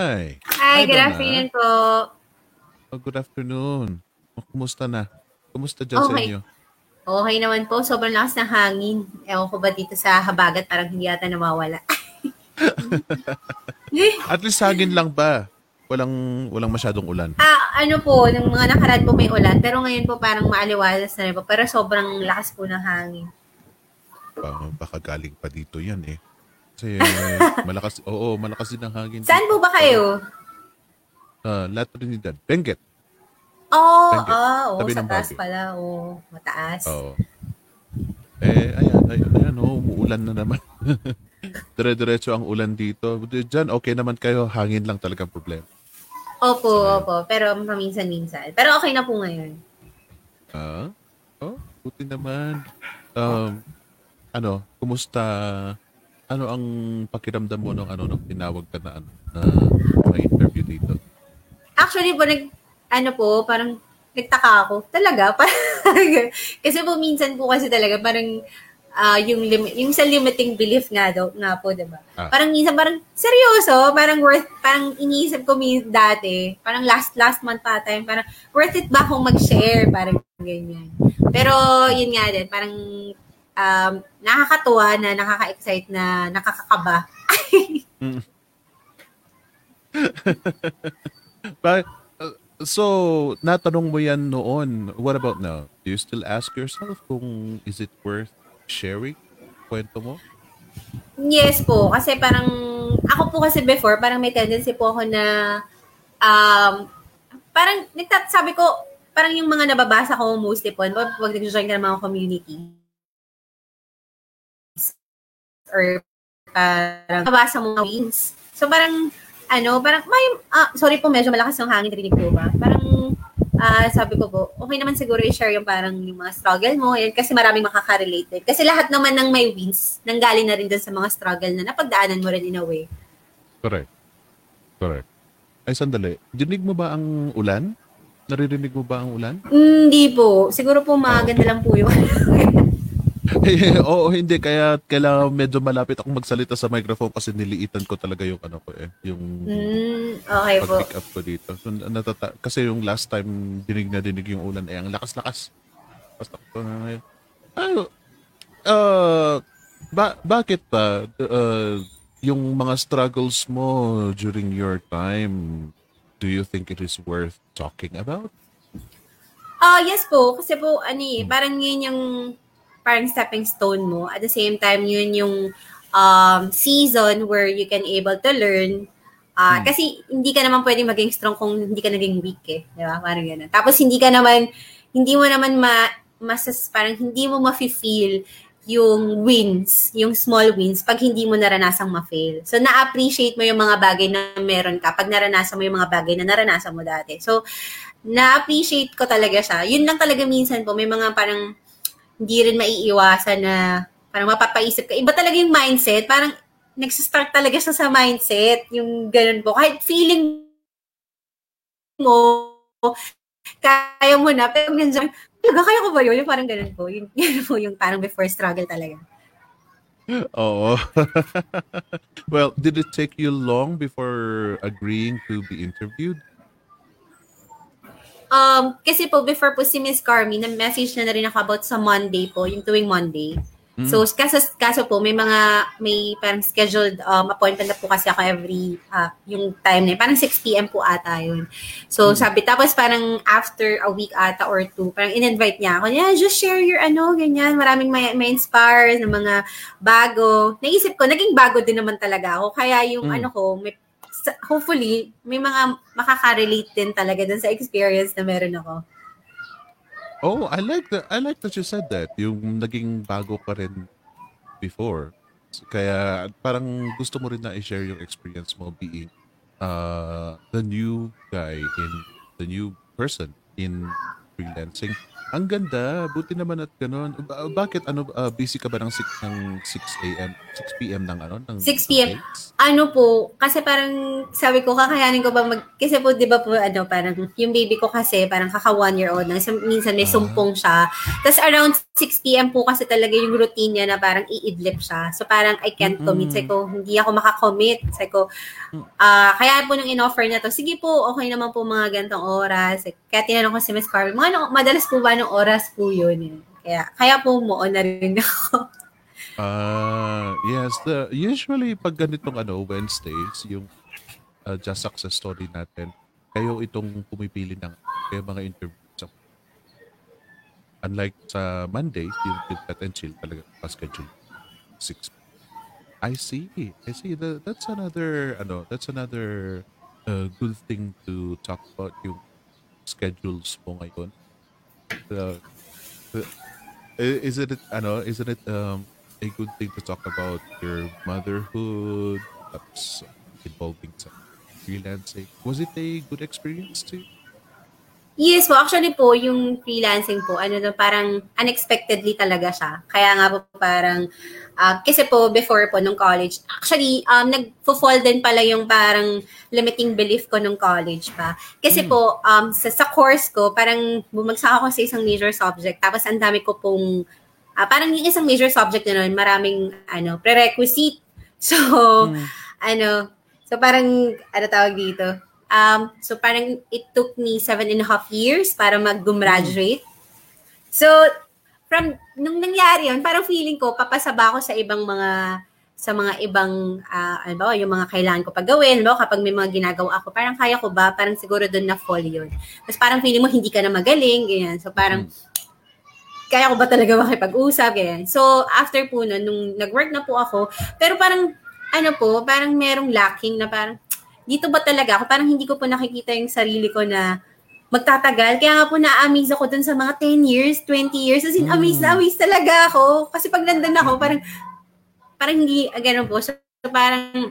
Hi. Hi, Hi, good Donna. afternoon po. Oh, good afternoon. Oh, kumusta na? Kumusta dyan sa Okay. inyo? Okay naman po, sobrang lakas ng hangin. Ewan ko ba dito sa habagat, parang hindi yata nawawala. At least hangin lang ba? Walang walang masyadong ulan. ah, ano po, ng mga nakaraan po may ulan, pero ngayon po parang maaliwalas na rin po, pero sobrang lakas po ng hangin. Ba- baka galing pa dito yan eh. Kasi malakas, oo, malakas din ang hangin. Saan po ba kayo? Uh, La Trinidad. Benguet. Oh, Benguet. ah, oh, Tabi sa taas pala, oh, mataas. Oo. Eh, ayan, ayan, ayan, oh, umuulan na naman. Dire-diretso ang ulan dito. Diyan, okay naman kayo. Hangin lang talaga ang problema. Opo, Sayang. opo, pero paminsan-minsan. Pero okay na po ngayon. Ah? Oh, buti naman. Um, ano, kumusta? Ano ang pakiramdam mo nung ano nung tinawag ka na ano na may interview dito? Actually po, nag, ano po, parang nagtaka ako. Talaga? Parang, kasi po minsan po kasi talaga parang ah, yung, lim- yung sa limiting belief nga daw, nga po, diba? Ah. Parang minsan, parang seryoso, parang worth, parang iniisip ko min dati, parang last, last month pa time, parang worth it ba akong mag-share? Parang ganyan. Pero yun nga din, parang um, nakakatuwa na nakaka-excite na nakakakaba. Ba, uh, so, natanong mo yan noon. What about now? Do you still ask yourself kung is it worth sharing? Kwento mo? Yes po, kasi parang, ako po kasi before, parang may tendency po ako na, um, parang, nagtat, sabi ko, parang yung mga nababasa ko mostly po, pag nag-join ka ng mga community, or parang nabasa mo wins. So parang, ano, parang, may, ah, sorry po, medyo malakas yung hangin, rinig ko ba? Parang, ah, sabi ko po, okay naman siguro i-share yung parang yung mga struggle mo, yan, kasi maraming makaka-relate din. Kasi lahat naman ng may wins, nanggaling na rin dun sa mga struggle na napagdaanan mo rin in a way. Correct. Correct. Ay, sandali. Dinig mo ba ang ulan? Naririnig mo ba ang ulan? Hindi po. Siguro po maganda lang po yung Oo, hindi. Kaya kailangan medyo malapit akong magsalita sa microphone kasi niliitan ko talaga yung ano ko eh. Yung mm, okay po. pag-pick up ko dito. So, natata- kasi yung last time dinig na dinig yung ulan eh, ang lakas-lakas. Basta ko na ngayon. Ay, uh, ba- bakit pa uh, yung mga struggles mo during your time, do you think it is worth talking about? Ah, yes po. Kasi po, ano eh, parang yun yung parang stepping stone mo. At the same time, yun yung um, season where you can able to learn. Ah, Hmm. Kasi hindi ka naman pwedeng maging strong kung hindi ka naging weak eh. Di ba? Parang gano'n. Tapos hindi ka naman, hindi mo naman ma, masas, parang hindi mo ma-feel yung wins, yung small wins, pag hindi mo naranasang ma-fail. So, na-appreciate mo yung mga bagay na meron ka pag naranasan mo yung mga bagay na naranasan mo dati. So, na-appreciate ko talaga siya. Yun lang talaga minsan po, may mga parang hindi rin maiiwasan na parang mapapaisip ka. Iba talaga yung mindset. Parang nagsistart talaga siya sa mindset. Yung ganun po. Kahit feeling mo, kaya mo na. Pero minsan, talaga kaya ko ba yun? Yung parang ganun po. Yung, yun po yung parang before struggle talaga. Oo. well, did it take you long before agreeing to be interviewed? Um, kasi po, before po si Miss Carmi, na-message na na rin ako about sa Monday po, yung tuwing Monday. So, kaso, kaso po, may mga, may parang scheduled um, appointment na po kasi ako every, ah, yung time na yun. Parang 6 p.m. po ata yun. So, sabi, tapos parang after a week ata or two, parang in-invite niya ako, yeah, just share your ano, ganyan. Maraming may, may inspire ng mga bago. Naisip ko, naging bago din naman talaga ako. Kaya yung Mm. ano ko, may, hopefully, may mga makaka-relate din talaga dun sa experience na meron ako. Oh, I like that. I like that you said that. Yung naging bago ka rin before. Kaya parang gusto mo rin na i-share yung experience mo being uh, the new guy in the new person in freelancing. Ang ganda, buti naman at ganun. Ba- bakit ano ah, busy ka ba ng 6 ng 6 AM, 6 PM ng ano? Ng 6 PM. ano po, kasi parang sabi ko, kakayanin ko ba mag, kasi po, di ba po, ano, parang yung baby ko kasi, parang kaka one year old na, minsan may Ah. sumpong siya. Tapos around 6 p.m. po kasi talaga yung routine niya na parang iidlip siya. So parang I can't commit. Mm-mm. Sabi ko, hindi ako makakommit. Sabi ko, ah kaya po nung in-offer niya to, sige po, okay naman po mga gantong oras. Kaya tinanong ko si Miss Carmen, mga ano, madalas po ba ng oras po yun? Kaya, kaya po mo na rin ako. Ah, yes, the usually pag ganitong ano Wednesdays, yung uh, just success story natin, kayo itong pumipili ng kayo mga interviews. Unlike sa Mondays, yung Pit Pet and Chill talaga pa-schedule 6 I see. I see. That, that's another ano, that's another uh, good thing to talk about yung schedules mo ngayon. Uh, uh, is it ano, isn't it um a good thing to talk about your motherhood that's involving some freelancing? Was it a good experience too? Yes po, actually po, yung freelancing po, ano na parang unexpectedly talaga siya. Kaya nga po parang, ah, kasi po before po nung college, actually, um, nag-fall din pala yung parang limiting belief ko nung college pa. Kasi Mm. po, um, sa, sa course ko, parang bumagsak ako sa isang major subject, tapos ang dami ko pong, ah, parang yung isang major subject na nun, maraming, ano, prerequisite. So, Mm. ano, so parang, ano tawag dito, Um, so parang it took me seven and a half years para mag-graduate. So, from, nung nangyari yun, parang feeling ko, papasaba ako sa ibang mga, sa mga ibang, ah, ano ba, yung mga kailangan ko pagawin, no? kapag may mga ginagawa ako, parang kaya ko ba, parang siguro doon na fall yun. Tapos parang feeling mo, hindi ka na magaling, ganyan. So parang, kaya ko ba talaga makipag-usap, ganyan. So, after po nun, nung nag-work na po ako, pero parang, ano po, parang merong lacking na parang, dito ba talaga ako? Parang hindi ko po nakikita yung sarili ko na magtatagal. Kaya nga po na-amaze ako dun sa mga 10 years, 20 years. As in, Mm. amaze na amaze talaga ako. Kasi pag nandun ako, parang, parang hindi, ganun po. So, parang,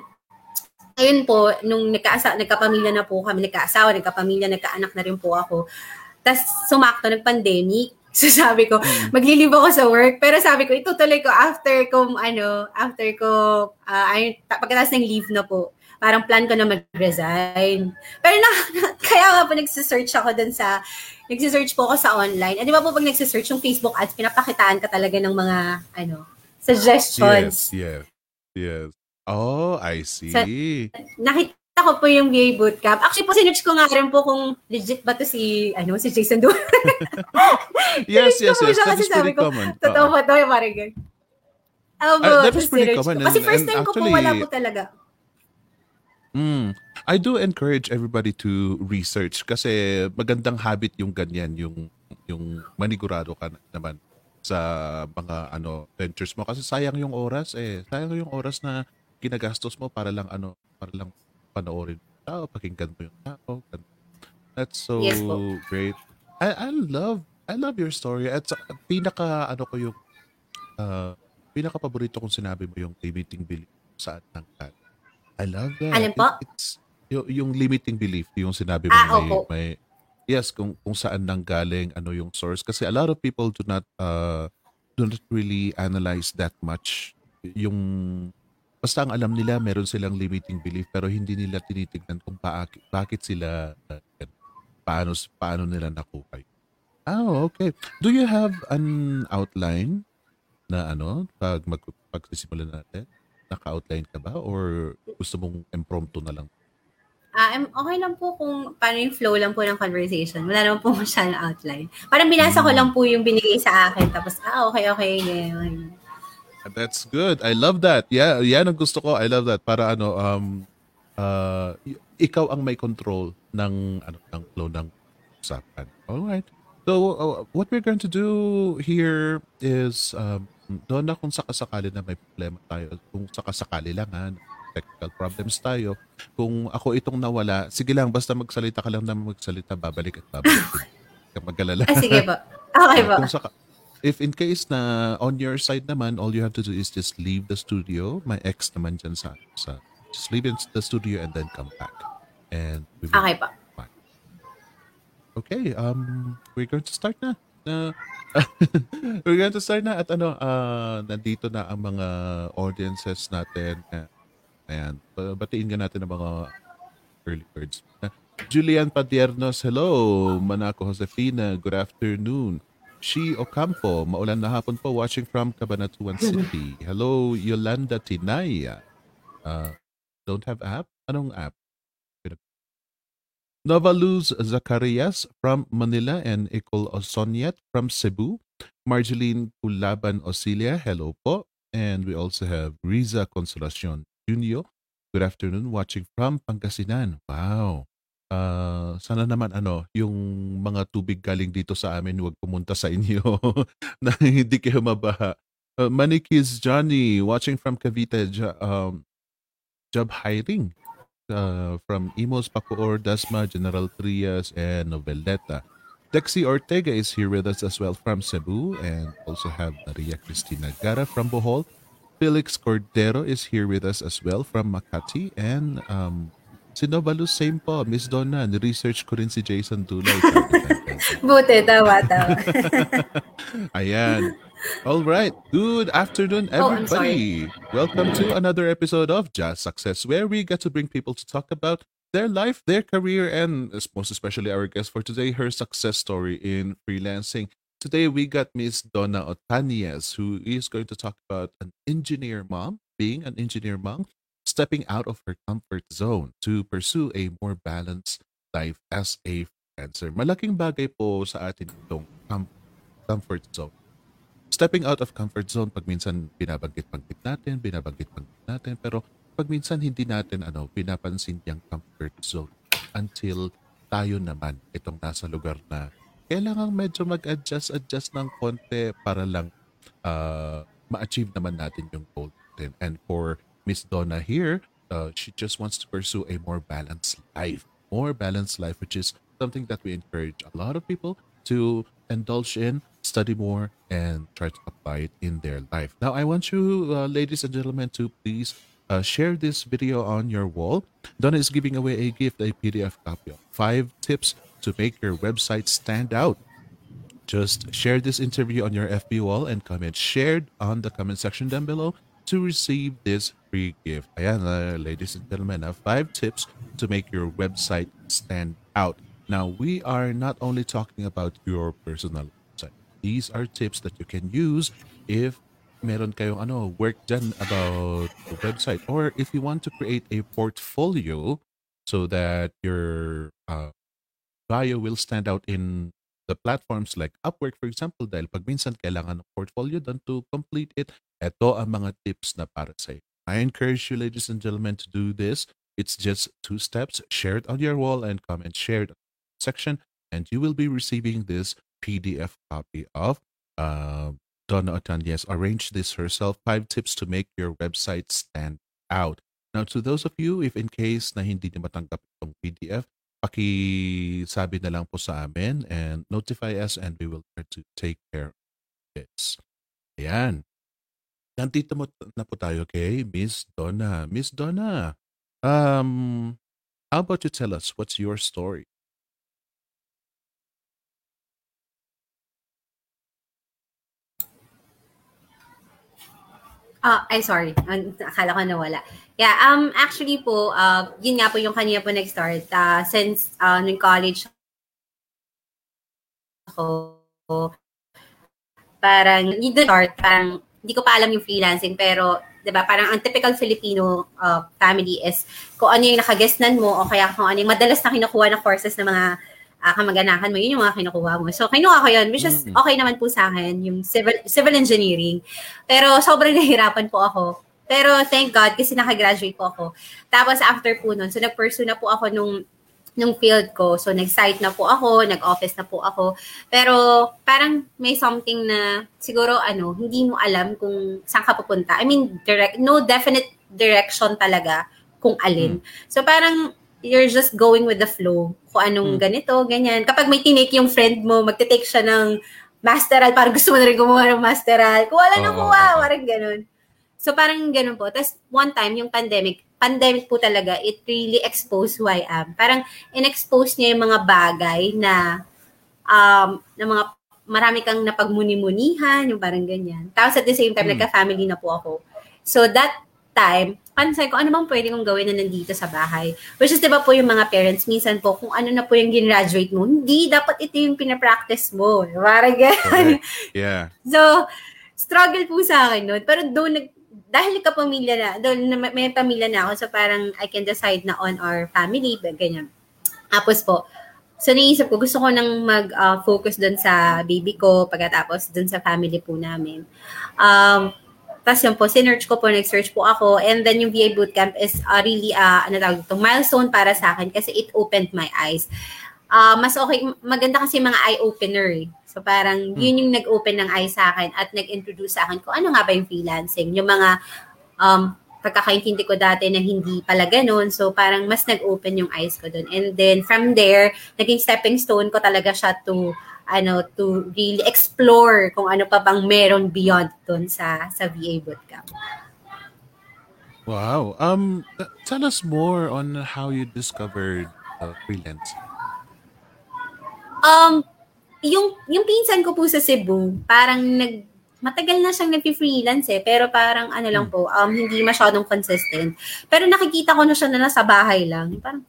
ayun po, nung nagkaasa, nagkapamilya na po kami, nagkaasawa, nagkapamilya, nagkaanak na rin po ako. Tapos, sumakto, nag-pandemic. So, sabi ko, Mm. maglilive ako sa work. Pero sabi ko, itutuloy ko after ko, ano, after ko, ah, ayun, ta- pagkatapos ng leave na po, parang plan ko na mag-resign. Pero na, na- kaya nga po nagsisearch ako dun sa, nagsisearch po ako sa online. Eh, di ba po pag nagsisearch yung Facebook ads, pinapakitaan ka talaga ng mga, ano, suggestions. Yes, yes, yes. Oh, I see. Nakita ko po yung VA bootcamp. Actually po, sinearch ko nga rin po kung legit ba to si, ano, si Jason Duran. yes, yes, po yes. siya That is pretty ko, common. Totoo Oo. ba to? Yung parang ganun. Ano po, Ah, that is pretty common ko. Kasi and- first and time ko po actually- wala po talaga. Mm. I do encourage everybody to research kasi magandang habit yung ganyan, yung yung manigurado ka na- naman sa mga ano ventures mo kasi sayang yung oras eh. Sayang yung oras na ginagastos mo para lang ano, para lang panoorin yung tao, pakinggan mo yung tao. That's so Yes po. great. I I love I love your story. At sa- pinaka ano ko yung uh, pinaka paborito kong sinabi mo yung limiting belief saan nang I love that. Alin po? It- it's yung, yung limiting belief yung sinabi mo Ah, may, opo. may yes kung kung saan nang galing ano yung source kasi a lot of people do not uh do not really analyze that much yung basta ang alam nila meron silang limiting belief pero hindi nila tinitignan kung bakit bakit sila uh, paano paano nila nakuha yun. Oh, okay. Do you have an outline na ano pag mag pagsisimula natin? Naka-outline ka ba or gusto mong impromptu na lang? Ah, em- okay lang po kung paano yung flow lang po ng conversation. Wala naman po masyadong outline. Parang binasa ko Mm. lang po yung binigay sa akin. Tapos, ah, okay, okay. Ganyan. That's good. I love that. Yeah, yan ang gusto ko. I love that. Para ano um uh, ikaw ang may control ng ano ng flow ng usapan. All right. So uh, what we're going to do here is um doon na kung sakasakali na may problema tayo, kung sakasakali lang ha, technical problems tayo. Kung ako itong nawala, sige lang, basta magsalita ka lang na magsalita, babalik at babalik. Huwag kang mag-alala. Ah, sige po. Okay po. Kung saka, if in case na on your side naman, all you have to do is just leave the studio. My ex naman dyan sa, sa just leave in the studio and then come back. And we will, Okay po. Okay, um, we're going to start na. Uh, we're going to start na at ano, uh, nandito na ang mga audiences natin. Ayan, ba- batiin nga natin ang mga early birds. Julian Padiernos, hello. Manako Josefina, good afternoon. She Ocampo, maulan na hapon po, watching from Cabanatuan City. Hello, Yolanda Tinaya. Uh, don't have app? Anong app? Novaluz Zacarias from Manila and Ecol Osoniet from Cebu. Marjeline Culaban Osilia, hello po. And we also have Riza Consolacion Jr. Good afternoon, watching from Pangasinan. Wow. Uh, sana naman ano, yung mga tubig galing dito sa amin huwag pumunta sa inyo na hindi kayo mabaha. Uh, Manikis Johnny, watching from Cavite, jo- um, job hiring uh, from Imos, Pacoor, Dasma, General Trias, and Noveleta. Dexy Ortega is here with us as well from Cebu, and also have Maria Cristina Gara from Bohol. Felix Cordero is here with us as well from Makati, and um, si Novalu, same po, Miss Donna, ni-research ko rin si Jason Dulay. Buti, tawa, tawa. Ayan. All right. Good afternoon, Oh, everybody. Welcome to another episode of Jazz Success, where we get to bring people to talk about their life, their career, and most especially our guest for today, her success story in freelancing. Today, we got Miss Donna Otaniez, who is going to talk about an engineer mom, being an engineer mom, stepping out of her comfort zone to pursue a more balanced life as a freelancer. Malaking bagay po sa atin itong com- comfort zone stepping out of comfort zone pag minsan binabanggit-banggit natin, binabanggit-banggit natin, pero pag minsan hindi natin ano, pinapansin yung comfort zone until tayo naman itong nasa lugar na kailangan medyo mag-adjust, adjust ng konti para lang uh, ma-achieve naman natin yung goal natin. And for Miss Donna here, uh, she just wants to pursue a more balanced life. More balanced life, which is something that we encourage a lot of people to indulge in, study more, and try to apply it in their life. Now, I want you, uh, ladies and gentlemen, to please uh, share this video on your wall. Donna is giving away a gift, a PDF copy of five tips to make your website stand out. Just share this interview on your FB wall and comment shared on the comment section down below to receive this free gift. Ayan, uh, ladies and gentlemen, uh, five tips to make your website stand out. Now, we are not only talking about your personal website. These are tips that you can use if meron kayong ano, work done about the website or if you want to create a portfolio so that your uh, bio will stand out in the platforms like Upwork, for example, dahil pag minsan kailangan ng portfolio doon to complete it, ito ang mga tips na para sa iyo. I encourage you, ladies and gentlemen, to do this. It's just two steps. Share it on your wall and comment shared section, and you will be receiving this PDF copy of uh, Donna Otanya's Arrange This Herself, Five Tips to Make Your Website Stand Out. Now, to those of you, if in case na hindi niyo matanggap itong PDF, pakisabi na lang po sa amin and notify us and we will try to take care of this. Ayan. Nandito mo na po tayo kay Miss Donna. Miss Donna, um, how about you tell us what's your story? Ah, ay sorry. Akala ko nawala. Yeah, um actually po, uh, yun nga po yung kanina po nag-start uh, since uh, nung college ako parang yun doon start parang hindi ko pa alam yung freelancing pero 'di ba parang ang typical Filipino uh, family is kung ano yung nakagesnan mo o kaya kung ano yung madalas na kinukuha na courses ng mga uh, kamag-anakan mo, yun yung mga kinukuha mo. So, kinuha ko yun, which is Mm. okay naman po sa akin, yung civil, civil engineering. Pero sobrang nahihirapan po ako. Pero thank God kasi nakagraduate po ako. Tapos after po nun, so nag-pursue na po ako nung nung field ko. So nag-site na po ako, nag-office na po ako. Pero parang may something na siguro ano, hindi mo alam kung saan ka pupunta. I mean, direct, no definite direction talaga kung alin. So parang you're just going with the flow. Kung anong Mm. ganito, ganyan. Kapag may tinake yung friend mo, magte-take siya ng masteral, parang gusto mo na rin gumawa ng masteral. Kuha lang ng Oo, kuha, oo. parang ganun. So parang ganun po. Tapos one time, yung pandemic, pandemic po talaga, it really exposed who I am. Parang in-expose niya yung mga bagay na um, ng mga marami kang napagmuni-munihan, yung parang ganyan. Tapos at the same time, Hmm. nagka-family na po ako. So that time, sabi ko, ano bang pwede kong gawin na nandito sa bahay? Which is, di ba po yung mga parents, minsan po, kung ano na po yung gin-graduate mo, hindi, dapat ito yung pinapractice mo. Parang ganyan. Yeah. So, struggle po sa akin nun. Pero doon, nag, dahil kapamilya na, doon na may- pamilya na ako, so parang I can decide na on our family, ganyan. Tapos po, so naisip ko, gusto ko nang mag-focus doon sa baby ko, pagkatapos doon sa family po namin. Um, tapos yun po, sinearch ko po, nag-search po ako, and then yung VA Bootcamp is uh, really, uh, ano tawag ito, milestone para sa akin kasi it opened my eyes. Ah, mas okay, maganda kasi mga eye-opener eh. So parang yun yung nag-open ng eyes sa akin at nag-introduce sa akin kung ano nga ba yung freelancing. Yung mga um, pagkakaintindi ko dati na hindi pala ganun. So parang mas nag-open yung eyes ko doon. And then from there, naging stepping stone ko talaga siya to ano to really explore kung ano pa bang meron beyond doon sa sa VA bootcamp. Wow. Um, tell us more on how you discovered uh, freelancing. Um, yung, yung pinsan ko po sa Cebu, parang nag, matagal na siyang nag-freelance eh, pero parang ano lang po, um, hindi masyadong consistent. Pero nakikita ko na siya na nasa bahay lang. Parang,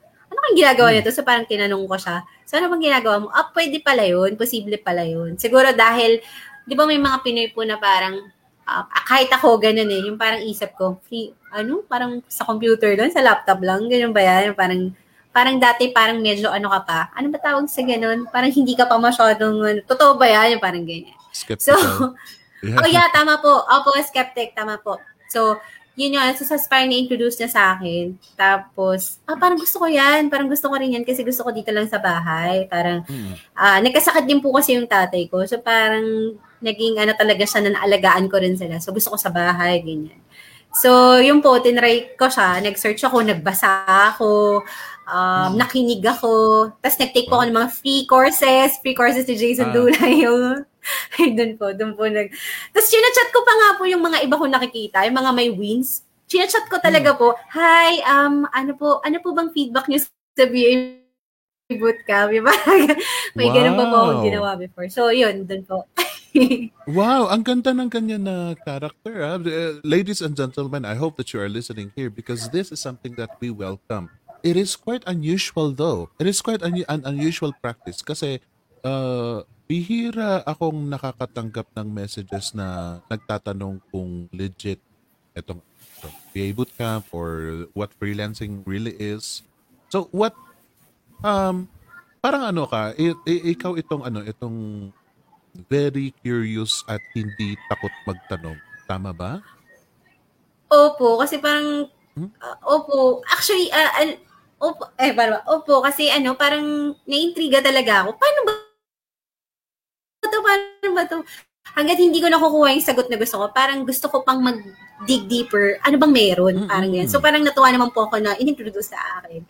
kang ginagawa nito? So parang tinanong ko siya, so ano bang ginagawa mo? Ah, pwede pala yun, posible pala yun. Siguro dahil, di ba may mga Pinoy po na parang, ah, kahit ako ganun eh, yung parang isip ko, free, ano, parang sa computer lang, sa laptop lang, ganun ba yan? Parang, parang dati parang medyo ano ka pa, ano ba tawag sa ganun? Parang hindi ka pa masyadong, ano, totoo ba yan? Yung parang ganyan. So, Skeptical. yeah. oh yeah, tama po. Opo, skeptic, tama po. So, yun yun. So, sa parang na-introduce niya sa akin. Tapos, ah, parang gusto ko yan. Parang gusto ko rin yan kasi gusto ko dito lang sa bahay. Parang, Mm. ah, nagkasakit din po kasi yung tatay ko. So, parang naging ano talaga siya na naalagaan ko rin sila. So, gusto ko sa bahay, ganyan. So, yung po, tinry ko siya. Nag-search ako, nagbasa ako, um, nakinig ako. Tapos, nag-take po ako ng mga free courses. Free courses ni Jason Ah. Dulay. Yung, doon po, doon po nag... Tapos, chinachat ko pa nga po yung mga iba kong nakikita, yung mga may wins. Chinachat ko talaga po, Hi, um, ano po, ano po bang feedback niyo sa BA bootcamp? Parang, may ganun pa po akong Wow. ginawa before. So, yun, doon po. Wow, ang ganda ng kanya na character. ah. Uh, ladies and gentlemen, I hope that you are listening here because this is something that we welcome. It is quite unusual though. It is quite un- an unusual practice kasi uh, bihira akong nakakatanggap ng messages na nagtatanong kung legit itong, PA bootcamp or what freelancing really is. So what um parang ano ka, i- i- ikaw itong ano, itong very curious at hindi takot magtanong. Tama ba? Opo, kasi parang, Hmm? ah, opo, actually, ah, al- opo, eh, parang, opo, kasi ano, parang naiintriga talaga ako. Paano ba ito? Paano ba ito? Hanggat hindi ko nakukuha yung sagot na gusto ko, parang gusto ko pang mag-dig deeper. Ano bang meron? Parang yan. Mm-mm. So, parang natuwa naman po ako na inintroduce sa akin.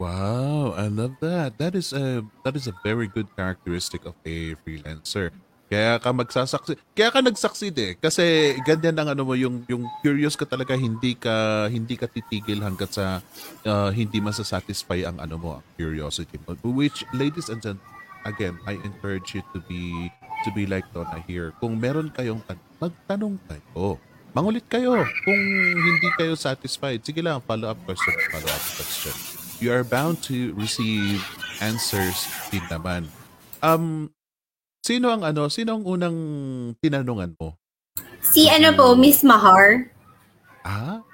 Wow, I love that. That is a that is a very good characteristic of a freelancer. Kaya ka magsasaksi, kaya ka nagsucceed eh. Kasi ganyan ang ano mo yung yung curious ka talaga hindi ka hindi ka titigil hangga't sa uh, hindi masasatisfy ang ano mo, ang curiosity mo. Which ladies and gentlemen, again, I encourage you to be to be like Donna here. Kung meron kayong tan- magtanong kayo. Mangulit kayo. Kung hindi kayo satisfied, sige lang, follow up question, follow up question. You are bound to receive answers din naman. Um, sino ang ano, sino ang unang tinanungan mo? Si ano po, Miss Mahar. Ah,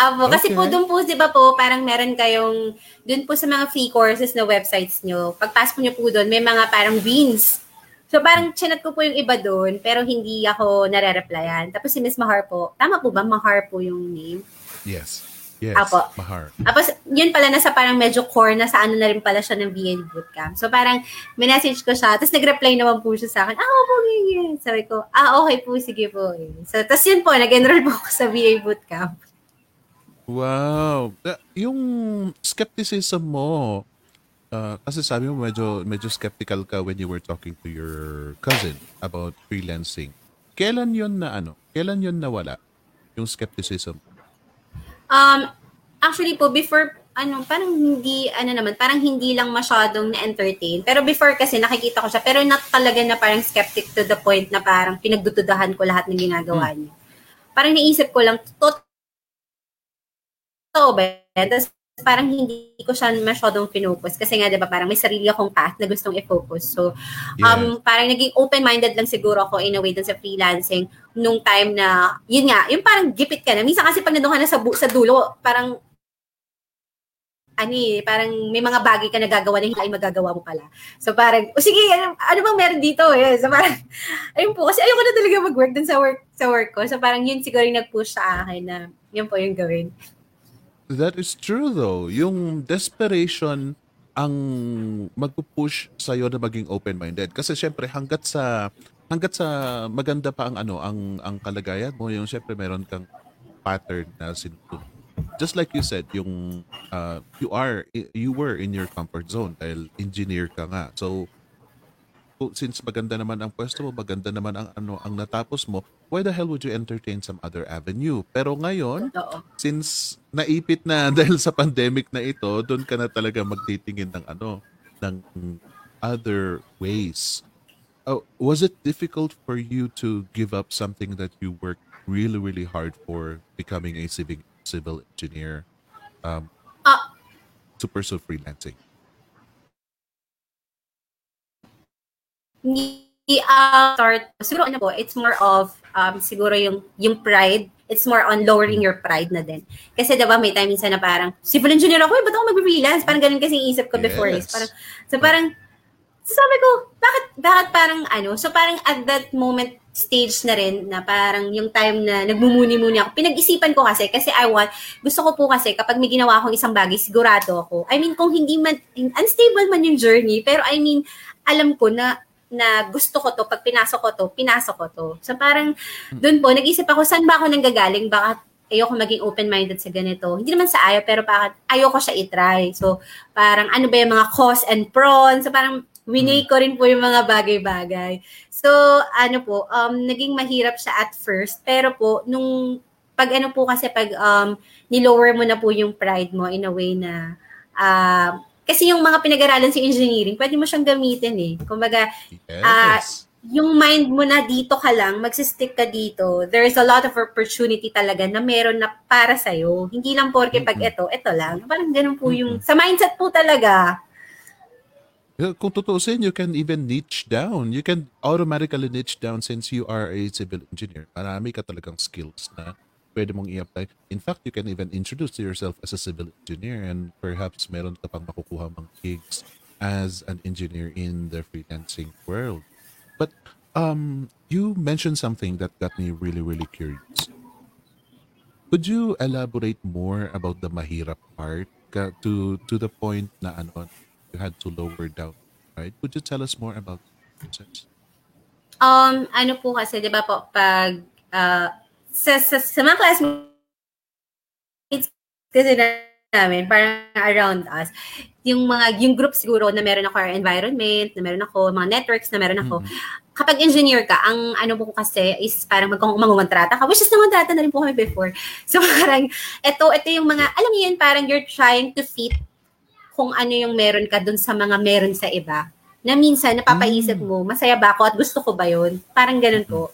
Apo, kasi Okay. po doon po, di ba po, parang meron kayong, doon po sa mga free courses na websites nyo, pagpasok nyo po doon, may mga parang wins. So parang chinat ko po yung iba doon, pero hindi ako nare-replyan. Tapos si Miss Mahar po, tama po ba? Mahar po yung name. yes. Yes, Apo. Mahar. Tapos, yun pala, nasa parang medyo core na sa ano na rin pala siya ng VA Bootcamp. So, parang, minessage ko siya. Tapos, nag-reply naman po siya sa akin, ah, opo, ganyan. Sabi ko, ah, okay po, sige po. So, tapos yun po, nag-enroll po ako sa VA Bootcamp. Wow. Yung skepticism mo, uh, kasi sabi mo medyo, medyo skeptical ka when you were talking to your cousin about freelancing. Kailan yun na ano? Kailan yun nawala? Yung skepticism? Um, actually po, before, ano, parang hindi, ano naman, parang hindi lang masyadong na-entertain. Pero before kasi nakikita ko siya, pero not talaga na parang skeptic to the point na parang pinagdududahan ko lahat ng ginagawa niya. Parang naisip ko lang, totoo ba? yan? Tapos parang hindi ko siya masyadong pinopos. Kasi nga, di ba, parang may sarili akong path na gustong i-focus. So, um, parang naging open-minded lang siguro ako in a way dun sa freelancing nung time na, yun nga, yung parang gipit ka na. Minsan kasi pag nandun ka na sa, bu- sa dulo, parang ano eh, parang may mga bagay ka nagagawa na hindi ay magagawa mo pala. So parang, o sige, ano, ano bang meron dito? Eh? So parang, ayun po, kasi ayoko na talaga mag-work dun sa work, sa work ko. So parang yun siguro yung nag-push sa akin na yun po yung gawin. That is true though. Yung desperation ang magpo-push sa iyo na maging open-minded kasi syempre hangga't sa hangga't sa maganda pa ang ano ang ang kalagayan mo yung syempre meron kang pattern na sinusunod. Just like you said, yung uh, you are you were in your comfort zone dahil engineer ka nga. So since maganda naman ang pwesto mo, maganda naman ang ano ang natapos mo, why the hell would you entertain some other avenue? Pero ngayon, Oo. since naipit na dahil sa pandemic na ito, doon ka na talaga magtitingin ng ano, ng other ways. Oh, was it difficult for you to give up something that you worked really, really hard for becoming a civil civil engineer um, Ah, to pursue freelancing? Hindi uh, start, siguro ano po, it's more of, um, siguro yung, yung pride, it's more on lowering your pride na din. Kasi diba may time minsan na parang, civil engineer ako, eh, ba't ako mag-freelance? Parang ganun kasi isip ko before. Is. Yes. Parang, so parang, so sabi ko, bakit, bakit parang ano, so parang at that moment, stage na rin na parang yung time na nagmumuni-muni ako. Pinag-isipan ko kasi, kasi I want, gusto ko po kasi kapag may ginawa akong isang bagay, sigurado ako. I mean, kung hindi man, unstable man yung journey, pero I mean, alam ko na na gusto ko to, pag pinasok ko to, pinasok ko to. So parang doon po, nag-isip ako, saan ba ako nanggagaling? Bakit ayoko maging open-minded sa ganito? Hindi naman sa ayaw, pero bakit ayoko siya itry? So parang ano ba yung mga cause and pros? So parang winay ko rin po yung mga bagay-bagay. So ano po, um, naging mahirap siya at first, pero po, nung pag ano po kasi pag um, nilower mo na po yung pride mo in a way na ah, kasi yung mga pinag-aralan sa engineering, pwede mo siyang gamitin eh. Kumbaga, Yes. yung mind mo na dito ka lang, magsistick ka dito, there is a lot of opportunity talaga na meron na para sa'yo. Hindi lang porke pag ito, ito lang. Parang ganun po yung, sa mindset po talaga. Kung tutuusin, you can even niche down. You can automatically niche down since you are a civil engineer. Marami ka talagang skills na pwede mong i-apply. In fact, you can even introduce yourself as a civil engineer and perhaps meron ka pang makukuha mga gigs as an engineer in the freelancing world. But um, you mentioned something that got me really, really curious. Could you elaborate more about the mahirap part to to the point na ano you had to lower down, right? Could you tell us more about the process? Um, ano po kasi, di ba po, pag, ah, sa, sa, sa mga classmates kasi na- namin, parang around us, yung mga, yung group siguro na meron ako, our environment, na meron ako, mga networks na meron ako, kapag engineer ka, ang ano po kasi is parang mag mangungontrata ka, which is nangontrata na rin po kami before. So parang, ito, ito yung mga, alam niyo yun, parang you're trying to fit kung ano yung meron ka dun sa mga meron sa iba. Na minsan, napapaisip mo, masaya ba ako at gusto ko ba yun? Parang ganun po.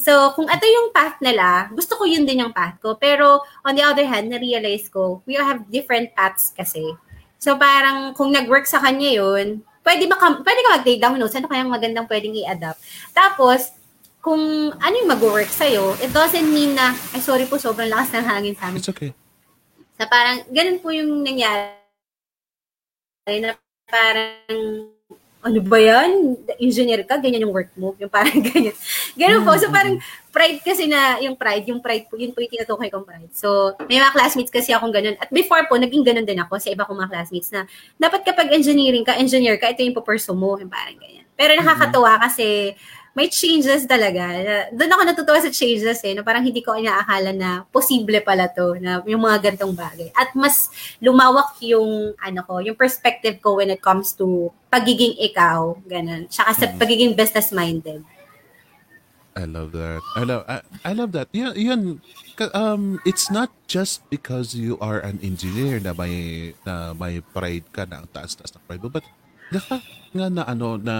So, kung ito yung path nila, gusto ko yun din yung path ko. Pero, on the other hand, na-realize ko, we have different paths kasi. So, parang kung nag-work sa kanya yun, pwede, maka, pwede ka mag-take down notes, ano kayang magandang pwedeng i-adapt. Tapos, kung ano yung mag-work sa'yo, it doesn't mean na, ay sorry po, sobrang lakas ng hangin sa amin. It's okay. Na parang, ganun po yung nangyari. Na parang, ano ba yan? Engineer ka, ganyan yung work mo. Yung parang ganyan. Ganun po. So parang pride kasi na, yung pride, yung pride po, yun po yung tinutukoy kong pride. So, may mga classmates kasi akong ganun. At before po, naging ganun din ako sa iba kong mga classmates na dapat kapag engineering ka, engineer ka, ito yung pupursue mo. Yung parang ganyan. Pero nakakatuwa kasi may changes talaga. Na- Doon ako natutuwa sa changes eh, na parang hindi ko inaakala na posible pala to, na yung mga gantong bagay. At mas lumawak yung, ano ko, yung perspective ko when it comes to pagiging ikaw, ganun. Tsaka sa pagiging business-minded. I love that. I love I, I love that. Yeah, yun. Um it's not just because you are an engineer na may na may pride ka na ang taas-taas ng pride mo, but fact nga na ano na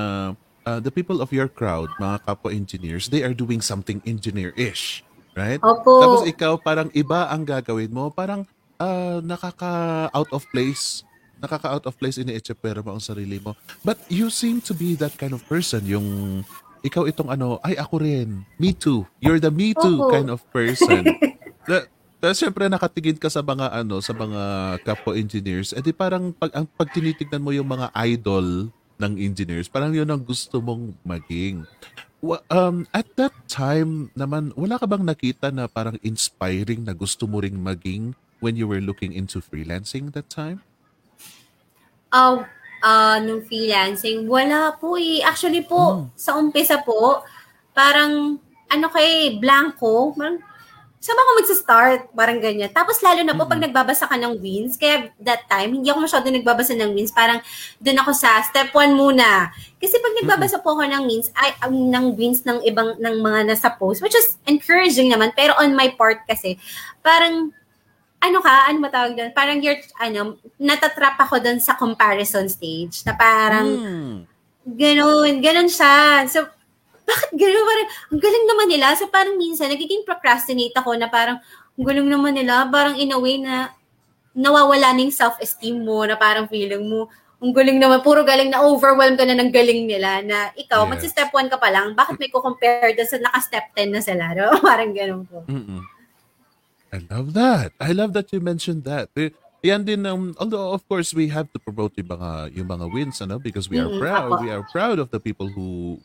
uh, the people of your crowd, mga kapwa engineers, they are doing something engineer-ish, right? Opo. Tapos ikaw parang iba ang gagawin mo, parang ah, nakaka out of place. Nakaka out of place ini-echepera mo ang sarili mo. But you seem to be that kind of person, yung ikaw itong ano, ay ako rin, me too. You're the me too Opo. kind of person. Na, tapos syempre nakatingin ka sa mga ano, sa mga kapwa engineers, edi parang pag ang pag tinitignan mo yung mga idol ng engineers, parang yun ang gusto mong maging. Um, at that time naman, wala ka bang nakita na parang inspiring na gusto mo ring maging when you were looking into freelancing that time? Ah, ah, nung freelancing, wala po eh. Actually po, sa umpisa po, parang, ano kay blanco, parang, saan ba ako magsa-start? Parang ganyan. Tapos lalo na po, pag nagbabasa ka ng wins, kaya that time, hindi ako masyado nagbabasa ng wins, parang doon ako sa step one muna. Kasi pag nagbabasa po ako ng wins, ay, um, ng wins ng ibang, ng mga nasa post, which is encouraging naman, pero on my part kasi, parang, ano ka, ano matawag doon? Parang you're, ano, natatrap ako doon sa comparison stage, na parang, Hmm. Ganun, ganun siya. So, bakit ganun? Parang, ang galing naman nila. So, parang minsan, nagiging procrastinate ako na parang, ang galing naman nila. Parang in a way na, nawawala na yung self-esteem mo, na parang feeling mo, ang galing naman, puro galing na overwhelm ka na ng galing nila, na ikaw, Yes. magsi-step 1 ka pa lang, bakit may ko-compare doon sa naka-step 10 na sila? No? parang ganun po. Mm-mm. I love that. I love that you mentioned that. Eh, Yan din um, although of course we have to promote yung mga yung mga wins ano because we are Mm-mm, proud. apo. We are proud of the people who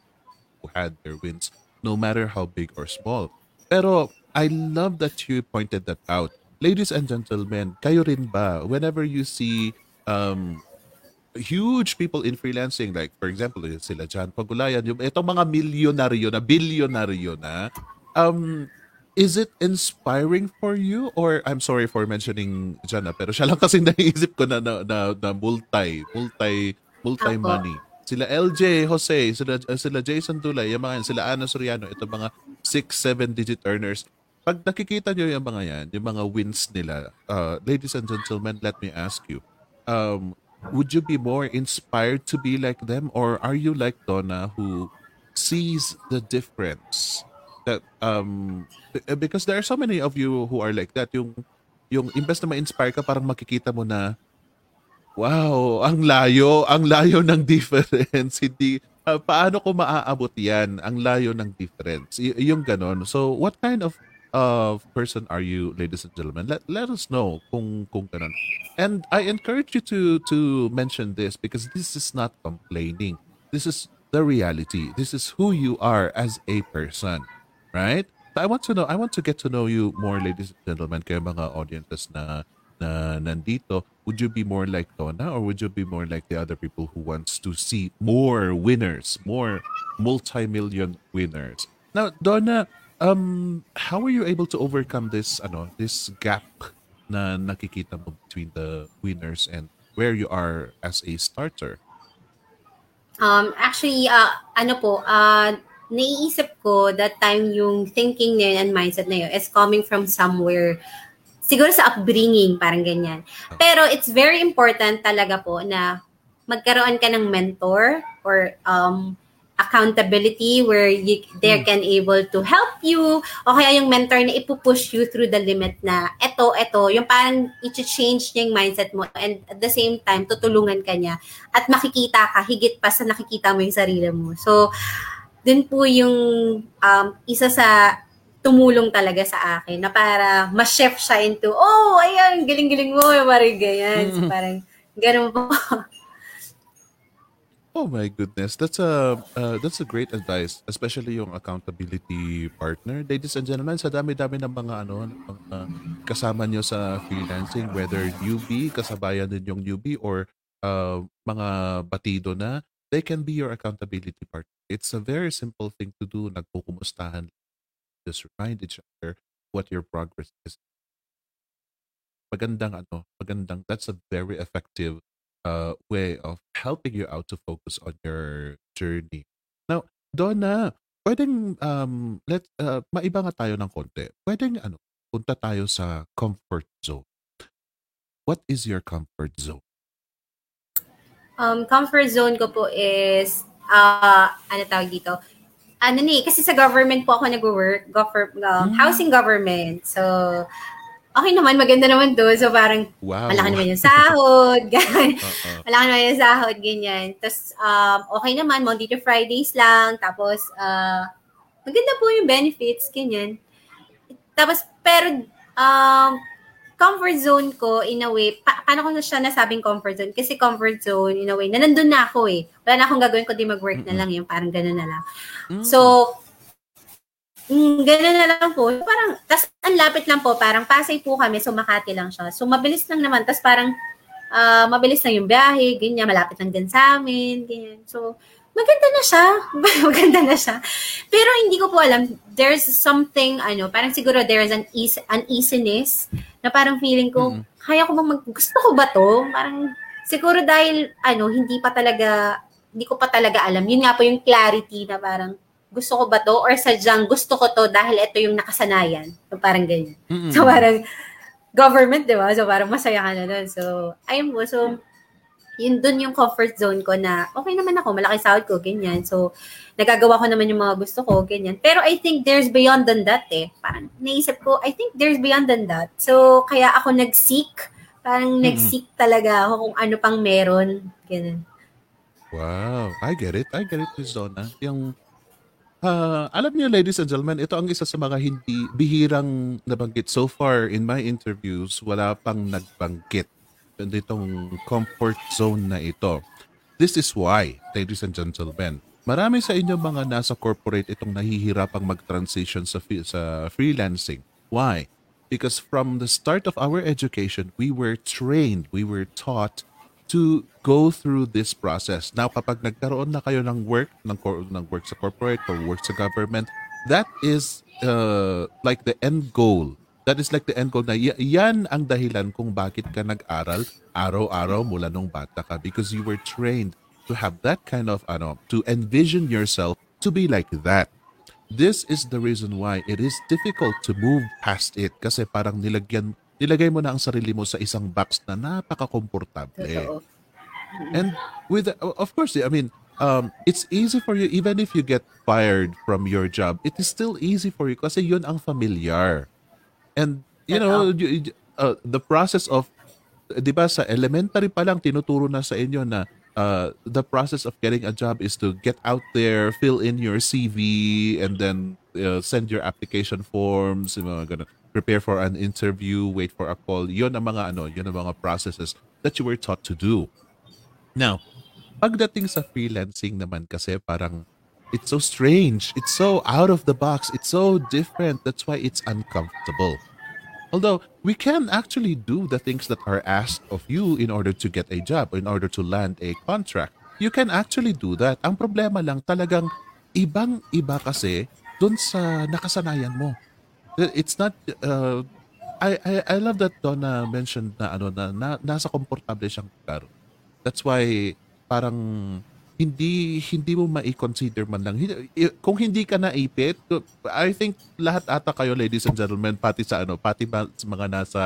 who had their wins no matter how big or small. Pero I love that you pointed that out. Ladies and gentlemen, kayo rin ba whenever you see um huge people in freelancing like for example yun sila John Pagulayan yung itong mga milyonaryo na bilyonaryo na um is it inspiring for you or I'm sorry for mentioning John ah, pero siya lang kasi naiisip ko na na, na, na multi multi multi Apo. money sila LJ Jose sila uh, sila Jason Dulay yung mga yan, sila Ana Soriano ito mga 6 7 digit earners. Pag nakikita nyo yung mga yan yung mga wins nila uh, ladies and gentlemen let me ask you um, would you be more inspired to be like them or are you like Donna who sees the difference that um b- because there are so many of you who are like that yung yung imbes na ma-inspire ka parang makikita mo na wow ang layo ang layo ng difference. Hindi ah, paano ko maaabot yan? Ang layo ng difference. Y- yung ganon. So what kind of of person are you ladies and gentlemen? Let, let us know kung kung ganon. And I encourage you to to mention this because this is not complaining. This is the reality. This is who you are as a person right? I want to know, I want to get to know you more, ladies and gentlemen, kayo mga audiences na, na nandito. Would you be more like Donna or would you be more like the other people who wants to see more winners, more multi-million winners? Now, Donna, um, how were you able to overcome this, ano, this gap na nakikita mo between the winners and where you are as a starter? Um, actually, uh, ano po, uh, naiisip ko that time yung thinking na yun and mindset na yun is coming from somewhere, siguro sa upbringing, parang ganyan. Pero it's very important talaga po na magkaroon ka ng mentor or um, accountability where you, they can able to help you o kaya yung mentor na ipupush you through the limit na eto, eto, yung parang i-change niya yung mindset mo and at the same time, tutulungan ka niya at makikita ka higit pa sa nakikita mo yung sarili mo. So, dun po yung um, isa sa tumulong talaga sa akin na para ma-shift siya into, oh, ayan, galing-galing mo, yung parang ganyan. So, parang, ganun po. Oh my goodness, that's a uh, that's a great advice, especially yung accountability partner. Ladies and gentlemen, sa dami-dami ng mga ano mga kasama nyo sa freelancing, whether newbie, kasabayan din yung newbie or uh, mga batido na, they can be your accountability partner. It's a very simple thing to do. Nagpukumustahan, just remind each other what your progress is. Magandang ano, magandang that's a very effective uh, way of helping you out to focus on your journey. Now, Donna, pwedeng, um, let uh, maiba nga tayo ng konti. Pwedeng ano, punta tayo sa comfort zone. What is your comfort zone? Um, comfort zone ko po is, uh, ano tawag dito? Ano ni, kasi sa government po ako nag-work, gover, um, Hmm. housing government. So, okay naman, maganda naman doon. So, parang Wow. malaki naman yung sahod, ganyan. Oo. Malaki naman yung sahod, ganyan. Tapos, um, okay naman, Monday to Fridays lang. Tapos, uh, maganda po yung benefits, ganyan. Tapos, pero, um, comfort zone ko, in a way, pa- paano ko na siya nasabing comfort zone? Kasi comfort zone, in a way, na nandun na ako eh. Wala na akong gagawin kundi mag-work na lang yung parang gano'n na lang. Mm. So, mm, gano'n na lang po. Parang, tas ang lapit lang po, parang Pasay po kami, so Makati lang siya. So, mabilis lang naman. Tas parang, ah, mabilis lang yung biyahe, ganyan, malapit lang din sa amin, ganyan. So, maganda na siya. maganda na siya. Pero hindi ko po alam, there's something, ano, parang siguro there's an ease, uneasiness na parang feeling ko, Mm-mm. kaya ko bang mag, gusto ko ba to? Parang, siguro dahil, ano, hindi pa talaga, hindi ko pa talaga alam. Yun nga po yung clarity na parang, gusto ko ba to? Or sadyang gusto ko to dahil ito yung nakasanayan. So, parang ganyan. Mm-mm. So, parang, government, di ba? So, parang masaya ka na doon. So, ayun po. So, yun dun yung comfort zone ko na okay naman ako, malaki sahod ko, ganyan. So, nagagawa ko naman yung mga gusto ko, ganyan. Pero I think there's beyond than that eh. Parang naisip ko, I think there's beyond than that. So, kaya ako nag-seek. Parang Mm-mm. nag-seek talaga ako kung ano pang meron. Ganun. Wow, I get it. I get it, Miss Donna. Yung, ah, alam niyo, ladies and gentlemen, ito ang isa sa mga hindi bihirang nabanggit. So far, in my interviews, wala pang nagbanggit ditong comfort zone na ito. This is why, ladies and gentlemen, marami sa inyo mga nasa corporate itong nahihirapang mag-transition sa, sa freelancing. Why? Because from the start of our education, we were trained, we were taught to go through this process. Now, kapag nagkaroon na kayo ng work, ng, ng work sa corporate or work sa government, that is uh, like the end goal. That is like the end goal na yan ang dahilan kung bakit ka nag-aral araw-araw mula nung bata ka because you were trained to have that kind of ano to envision yourself to be like that. This is the reason why it is difficult to move past it kasi parang nilagyan nilagay mo na ang sarili mo sa isang box na napaka-komportable. And with of course, I mean, um, it's easy for you even if you get fired from your job. It is still easy for you kasi yun ang familiar. And you know, you- uh, the process of 'di ba sa elementary pa lang tinuturo na sa inyo na uh, the process of getting a job is to get out there, fill in your CV, and then uh, send your application forms, yung mga ganun. prepare for an interview, wait for a call. Yun ang mga ano, yun ang mga processes that you were taught to do. Now, pagdating sa freelancing naman kasi parang it's so strange. It's so out of the box. It's so different. That's why it's uncomfortable. Although we can actually do the things that are asked of you in order to get a job, in order to land a contract. You can actually do that. Ang problema lang talagang ibang-iba kasi dun sa nakasanayan mo. It's not uh, I, I I love that Donna mentioned na ano na, na nasa komportable siyang lugar. That's why parang hindi hindi mo mai-consider man lang. I- kung hindi ka naipit I think lahat ata kayo ladies and gentlemen pati sa ano pati ba, sa mga nasa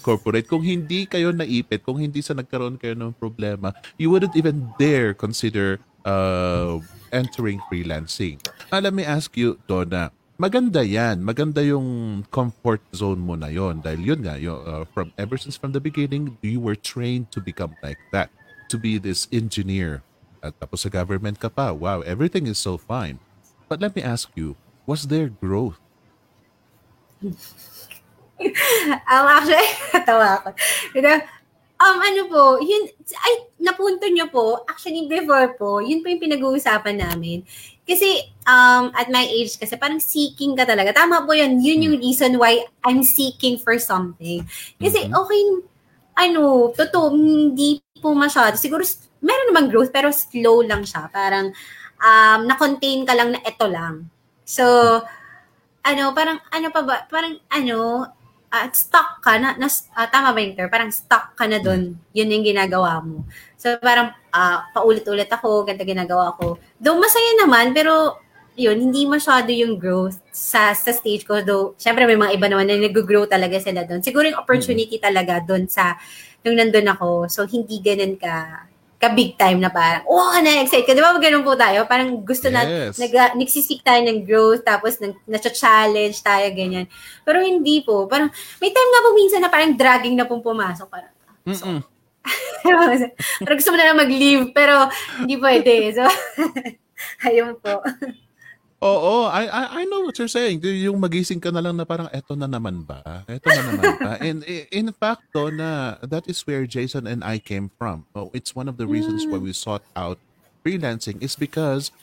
corporate kung hindi kayo naipit kung hindi sa nagkaroon kayo ng problema you wouldn't even dare consider uh, entering freelancing. Uh, let me ask you Donna maganda yan. Maganda yung comfort zone mo na yon. Dahil yun nga yun, uh, from ever since from the beginning you were trained to become like that to be this engineer at tapos sa government ka pa wow everything is so fine but let me ask you was there growth Um, actually, natawa ako. You know, um, ano po, yun, ay, napunto nyo po, actually before po, yun po yung pinag-uusapan namin. Kasi, um, at my age, kasi parang seeking ka talaga. Tama po yun, yun yung reason why I'm seeking for something. Kasi, Mhm. okay, ano, totoo, hindi po masyado. Siguro, meron namang growth, pero slow lang siya. Parang, um, na-contain ka lang na ito lang. So, ano, parang, ano pa ba, parang, ano, at stuck ka na, na ah, tama ba yung term? Parang stuck ka na doon. Yun yung ginagawa mo. So parang ah, paulit-ulit ako, ganito ginagawa ko. Though masaya naman, pero yun, hindi masyado yung growth sa sa stage ko. Though, syempre may mga iba naman na nag-grow talaga sila doon. Siguro yung opportunity talaga doon sa, nung nandun ako. So, hindi ganun ka, ka big time na parang, oh, na-excite ka. Di ba ganun po tayo? Parang gusto na, Yes. nag, nagsisik tayo ng growth, tapos nag, na-challenge tayo, ganyan. Pero hindi po. Parang, may time nga po minsan na parang dragging na pong pumasok. Parang, Mm-mm. parang gusto mo na lang mag-leave, pero hindi pwede. So, ayun po. Oo, I, I I know what you're saying. Yung magising ka na lang na parang eto na naman ba? Eto na naman ba? And in fact, though, na that is where Jason and I came from. Oh, it's one of the reasons why we sought out freelancing is because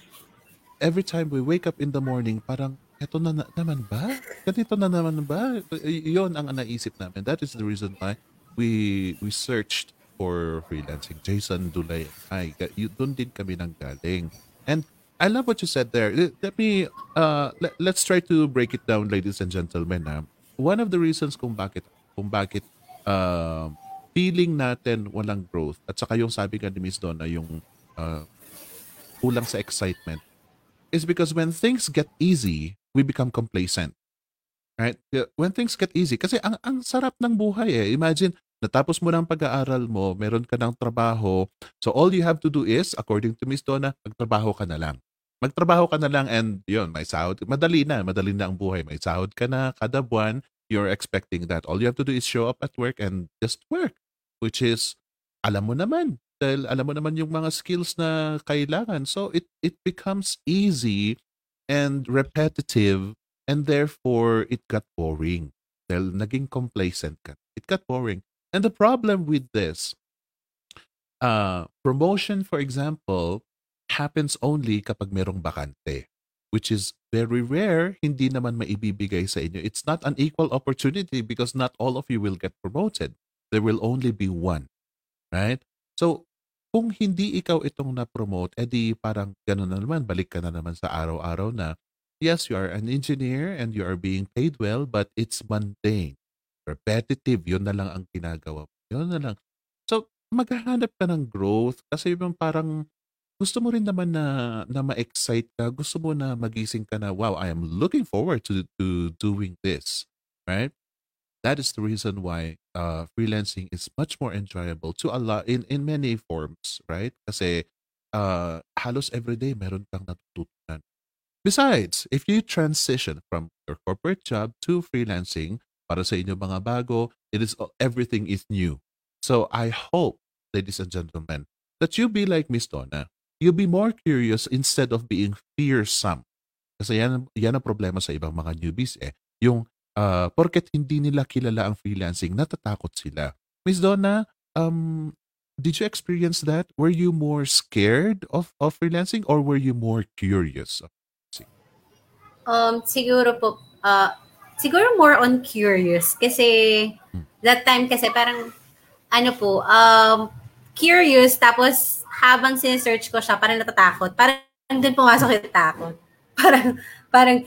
every time we wake up in the morning, parang eto na, na naman ba? Ganito na naman ba? Yun ang naisip namin. That is the reason why we we searched for freelancing. Jason, Dulay, and I, y- doon din kami nang galing. And I love what you said there. Let me uh let, let's try to break it down ladies and gentlemen. Ha? One of the reasons kung bakit kung bakit uh, feeling natin walang growth at saka yung sabi nga ni Miss Donna yung uh, kulang sa excitement is because when things get easy, we become complacent. Right? When things get easy, kasi ang, ang sarap ng buhay eh. Imagine, natapos mo ng pag-aaral mo, meron ka ng trabaho, so all you have to do is, according to Miss Donna, magtrabaho ka na lang. Magtrabaho ka na lang and yun, may sahod. Madali na, madali na ang buhay. May sahod ka na kada buwan, you're expecting that. All you have to do is show up at work and just work. Which is, alam mo naman. Dahil alam mo naman yung mga skills na kailangan. So it it becomes easy and repetitive and therefore it got boring. Dahil naging complacent ka. It got boring. And the problem with this, uh, promotion, for example, happens only kapag merong bakante, which is very rare, hindi naman maibibigay sa inyo. It's not an equal opportunity because not all of you will get promoted. There will only be one. Right? So, kung hindi ikaw itong na-promote, edi parang gano'n na naman, balik ka na naman sa araw-araw na, yes, you are an engineer and you are being paid well, but it's mundane. Repetitive, yun na lang ang ginagawa mo. Yun na lang. So, maghahanap ka ng growth kasi yung parang gusto mo rin naman na, na ma-excite ka. Gusto mo na magising ka na, wow, I am looking forward to, to doing this. Right? that is the reason why uh, freelancing is much more enjoyable to a lot in in many forms, right? Kasi uh, halos everyday meron kang natututunan. Besides, if you transition from your corporate job to freelancing, para sa inyo mga bago, it is everything is new. So I hope, ladies and gentlemen, that you be like Miss Donna. You be more curious instead of being fearsome. Kasi yan, yan ang problema sa ibang mga newbies eh. Yung uh, porket hindi nila kilala ang freelancing, natatakot sila. Miss Donna, um, did you experience that? Were you more scared of, of freelancing or were you more curious? Um, siguro po, uh, siguro more on curious. Kasi, that time kasi parang, ano po, um, curious, tapos habang sinesearch ko siya, parang natatakot. Parang doon pumasok yung takot. Parang, parang,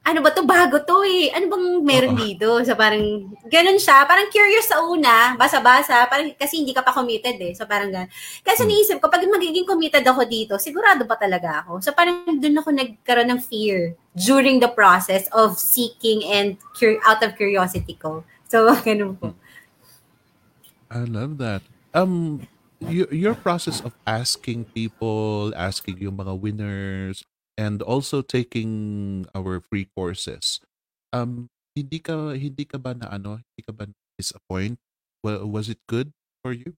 ano ba to bago to eh. Ano bang meron Oo. dito? So parang, ganun siya. Parang curious sa una, basa-basa, parang, kasi hindi ka pa committed eh. So parang ganun. Kasi Hmm. naisip ko, pag magiging committed ako dito, sigurado pa talaga ako. So parang doon ako nagkaroon ng fear during the process of seeking and cur- out of curiosity ko. So, ganun po. I love that. Um, your, your process of asking people, asking yung mga winners, and also taking our free courses. Um, hindi ka hindi ka ba na ano, hindi ka ba disappoint? Wa- Was it good for you?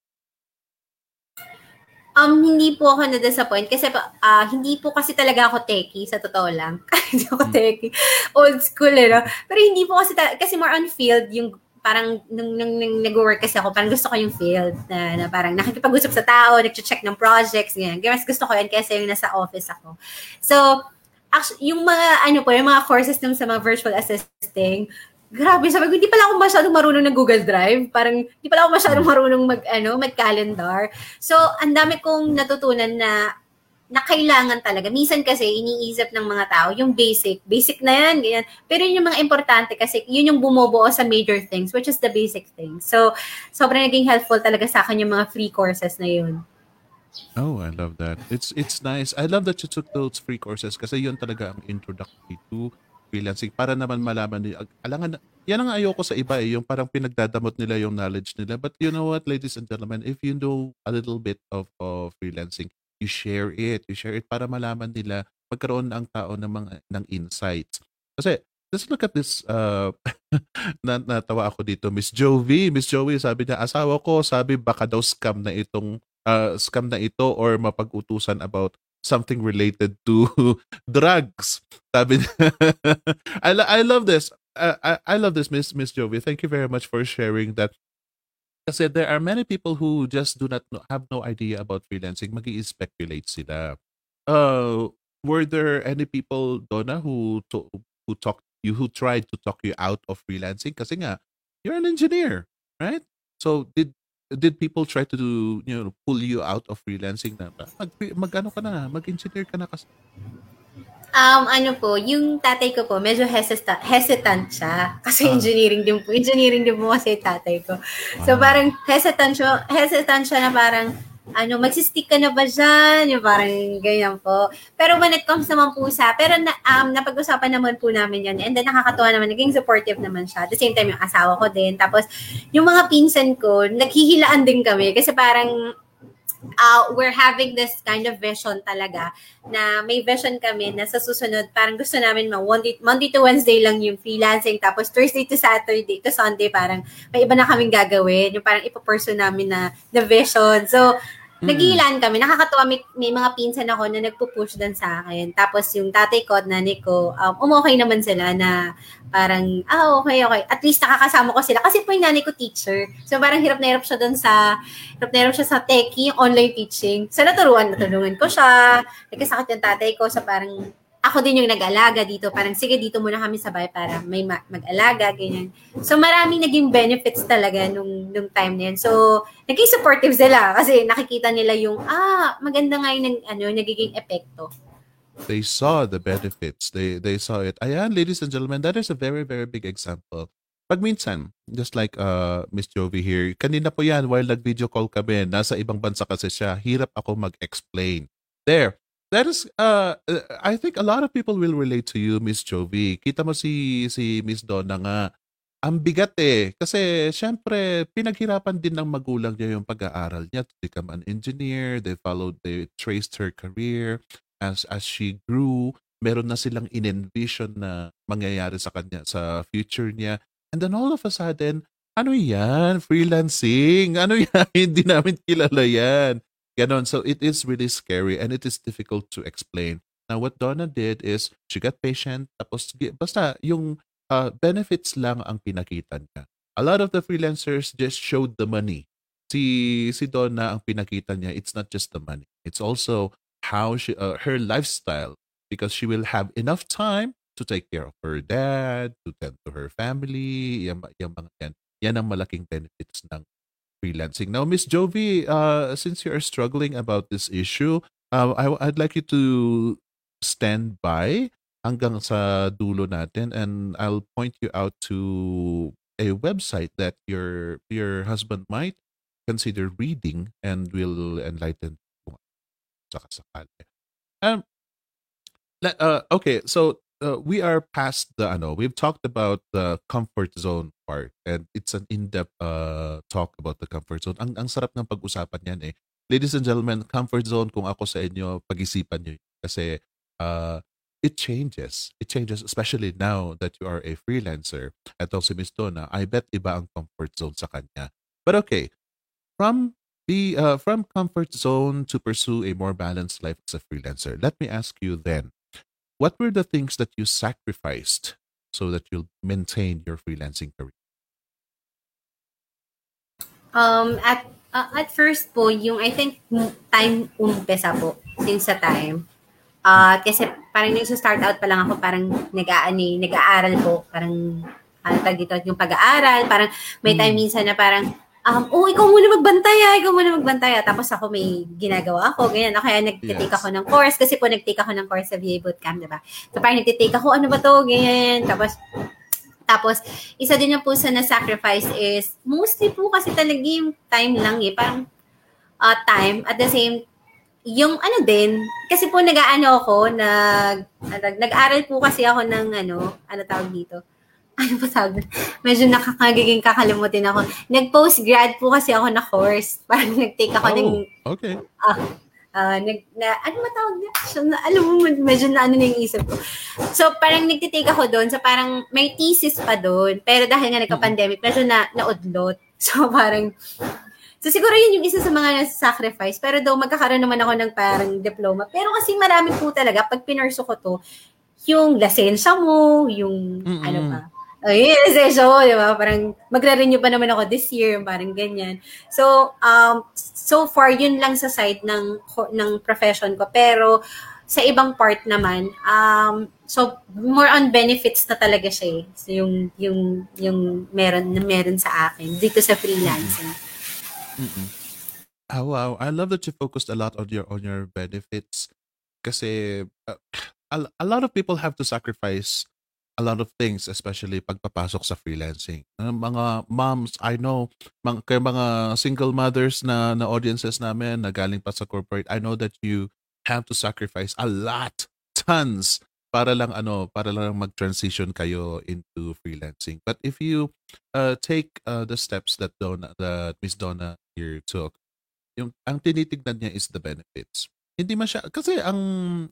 Um, hindi po ako na-disappoint kasi ah, hindi po kasi talaga ako techie, sa totoo lang. hindi ako Mm. techie. Old school, eh, no? Pero hindi po kasi, ta- kasi more on field, yung parang nung, nung, nung nag-work kasi ako, parang gusto ko yung field na, na parang nakikipag-usap sa tao, nag-check ng projects, ganyan. Mas gusto ko yan kasi yung nasa office ako. So, actually, yung mga, ano po, yung mga courses nung sa mga virtual assisting, grabe, sabi ko, hindi pala ako masyadong marunong ng Google Drive. Parang, hindi pala ako masyadong marunong mag, ano, mag-calendar. So, ang dami kong natutunan na na kailangan talaga. Minsan kasi iniisip ng mga tao yung basic. Basic na yan, ganyan. Pero yun yung mga importante kasi yun yung bumubuo sa major things, which is the basic things. So, sobrang naging helpful talaga sa akin yung mga free courses na yun. Oh, I love that. It's it's nice. I love that you took those free courses kasi yun talaga ang introductory to freelancing para naman malaman nila. Alangan, yan ang ayoko sa iba eh, yung parang pinagdadamot nila yung knowledge nila. But you know what, ladies and gentlemen, if you know a little bit of, of freelancing, you share it. You share it para malaman nila, magkaroon ang tao ng mga ng insights. Kasi just look at this uh na, natawa ako dito Miss Jovi Miss Jovi sabi niya asawa ko sabi baka daw scam na itong uh, scam na ito or mapag-utusan about something related to drugs. Sabi niya, I, lo- I love this. Uh, I, I love this, Miss Miss Jovi. Thank you very much for sharing that. Kasi there are many people who just do not know, have no idea about freelancing. mag speculate sila. Uh, were there any people, Donna, who to, who talked you who tried to talk you out of freelancing? Kasi nga, you're an engineer, right? So did did people try to do, you know, pull you out of freelancing na mag, mag ano ka na, mag-engineer ka na kasi? Um, ano po, yung tatay ko po, medyo hesitant, hesitant siya. Kasi ah. engineering din po. Engineering din po kasi tatay ko. So, parang hesitant siya, hesitant siya na parang, ano, magsistick ka na ba dyan? Yung parang ganyan po. Pero when it comes naman po sa, pero na, um, napag-usapan naman po namin yan. And then nakakatuwa naman, naging supportive naman siya. At the same time, yung asawa ko din. Tapos, yung mga pinsan ko, naghihilaan din kami. Kasi parang, uh, we're having this kind of vision talaga na may vision kami na sa susunod parang gusto namin ma Monday, Monday to Wednesday lang yung freelancing tapos Thursday to Saturday to Sunday parang may iba na kaming gagawin yung parang ipo-pursue namin na the vision. So Mm. Nagilan kami. Nakakatuwa, may, may mga pinsan ako na nagpo-push din sa akin. Tapos yung tatay ko at nanay ko, um, umokay naman sila na parang, ah, okay, okay. At least nakakasama ko sila. Kasi po yung nanay ko teacher. So parang hirap na hirap siya doon sa, hirap na hirap siya sa techie, online teaching. So naturuan, natulungan ko siya. Nagkasakit yung tatay ko sa parang ako din yung nag-alaga dito. Parang, sige, dito muna kami sabay para may ma- mag-alaga, ganyan. So, maraming naging benefits talaga nung, nung time na yan. So, naging supportive sila kasi nakikita nila yung, ah, maganda nga yung ano, nagiging epekto. They saw the benefits. They they saw it. Ayan, ladies and gentlemen, that is a very, very big example. Pag minsan, just like uh, Miss Jovi here, kanina po yan, while nag-video call kami, nasa ibang bansa kasi siya, hirap ako mag-explain. There, That is, uh, uh, I think a lot of people will relate to you, Miss Jovi. Kita mo si, si Miss Donna nga, ang bigat eh. Kasi syempre, pinaghirapan din ng magulang niya yung pag-aaral niya to become an engineer. They followed, they traced her career. As, as she grew, meron na silang in-envision na mangyayari sa kanya, sa future niya. And then all of a sudden, ano yan? Freelancing? Ano yan? Hindi namin kilala yan. Ganon. So it is really scary and it is difficult to explain. Now, what Donna did is she got patient, tapos basta yung uh, benefits lang ang pinakita niya. A lot of the freelancers just showed the money. Si, si Donna, ang pinakita niya, it's not just the money. It's also how she, uh, her lifestyle because she will have enough time to take care of her dad, to tend to her family, yan, yan, yan, yan ang malaking benefits ng freelancing. Now, Miss Jovi, uh, since you are struggling about this issue, uh, I, I'd like you to stand by hanggang sa dulo natin and I'll point you out to a website that your your husband might consider reading and will enlighten kung. Um, uh, okay, so uh, we are past the ano we've talked about the comfort zone part and it's an in-depth uh, talk about the comfort zone. Ang ang sarap ng pag-usapan niyan eh. Ladies and gentlemen comfort zone kung ako sa inyo pag-isipan niyo kasi uh, it changes. It changes especially now that you are a freelancer. Eto si Miss Donna I bet iba ang comfort zone sa kanya. But okay from the uh, from comfort zone to pursue a more balanced life as a freelancer let me ask you then what were the things that you sacrificed so that you'll maintain your freelancing career? Um, at uh, at first po, yung I think time umpisa po, since sa time. Uh, kasi parang nung start out pa lang ako, parang nag-aani, nag-aaral po, parang ano tag dito, yung pag-aaral, parang may time hmm. minsan na parang um, oh, ikaw muna magbantay ah, ikaw muna magbantay ah. Tapos ako may ginagawa ako, ganyan. O kaya nag-take yes. ako ng course, kasi po nag-take ako ng course sa VA Bootcamp, diba? So parang nag-take ako, ano ba to, ganyan. Tapos, tapos, isa din yung po sa na-sacrifice is, mostly po kasi talaga yung time lang eh. Parang, uh, time, at the same yung ano din, kasi po nag-aano ako, nag, nag, nag-aral po kasi ako ng ano, ano tawag dito? Ano ba doon? Medyo nakakagiging kakalimutin ako. Nag-postgrad po kasi ako na course. Parang nag-take ako ng, Oh, okay. ah, nag, na, ano ba tawag na? So, na, alam mo, medyo na ano na yung isip ko. So, parang nagtitake ako doon. So, parang may thesis pa doon. Pero dahil nga nagka-pandemic, medyo na, naudlot. So, parang, So siguro yun yung isa sa mga nasa-sacrifice. Pero daw magkakaroon naman ako ng parang diploma. Pero kasi marami po talaga, pag pinurso ko to, yung lasensya mo, yung Mm-mm. ano pa. Ay, yung lisensya mo, di ba? Parang magre-renew pa naman ako this year, parang ganyan. So, um, so far, yun lang sa side ng, ng profession ko. Pero, sa ibang part naman, um, so, more on benefits na talaga siya eh. So, yung, yung, yung meron, na meron sa akin dito sa freelancing. Mm-mm. Oh, wow. I love that you focused a lot on your on your benefits. Kasi uh, a, a lot of people have to sacrifice a lot of things, especially pagpapasok sa freelancing. Mga moms, I know, mga, kay mga single mothers na, na audiences namin na galing pa sa corporate, I know that you have to sacrifice a lot, tons, para lang ano, para lang mag-transition kayo into freelancing. But if you uh, take uh, the steps that Donna, that Miss Donna here took, yung ang tinitignan niya is the benefits. Hindi masya kasi ang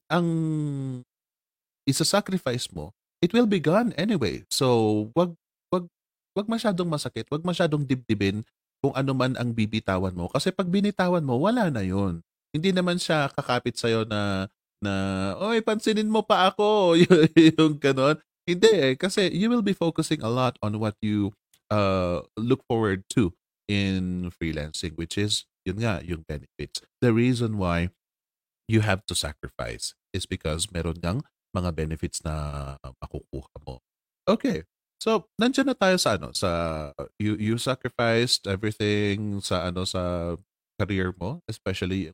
ang isa-sacrifice mo, it will be gone anyway. So, wag wag wag masyadong masakit, wag masyadong dibdibin kung ano man ang bibitawan mo kasi pag binitawan mo, wala na 'yon. Hindi naman siya kakapit sa na na oy pansinin mo pa ako yung ganon. Hindi eh kasi you will be focusing a lot on what you uh look forward to in freelancing which is yun nga yung benefits. The reason why you have to sacrifice is because meron kang mga benefits na makukuha mo. Okay. So, nandiyan na tayo sa ano, sa you you sacrificed everything sa ano sa career mo, especially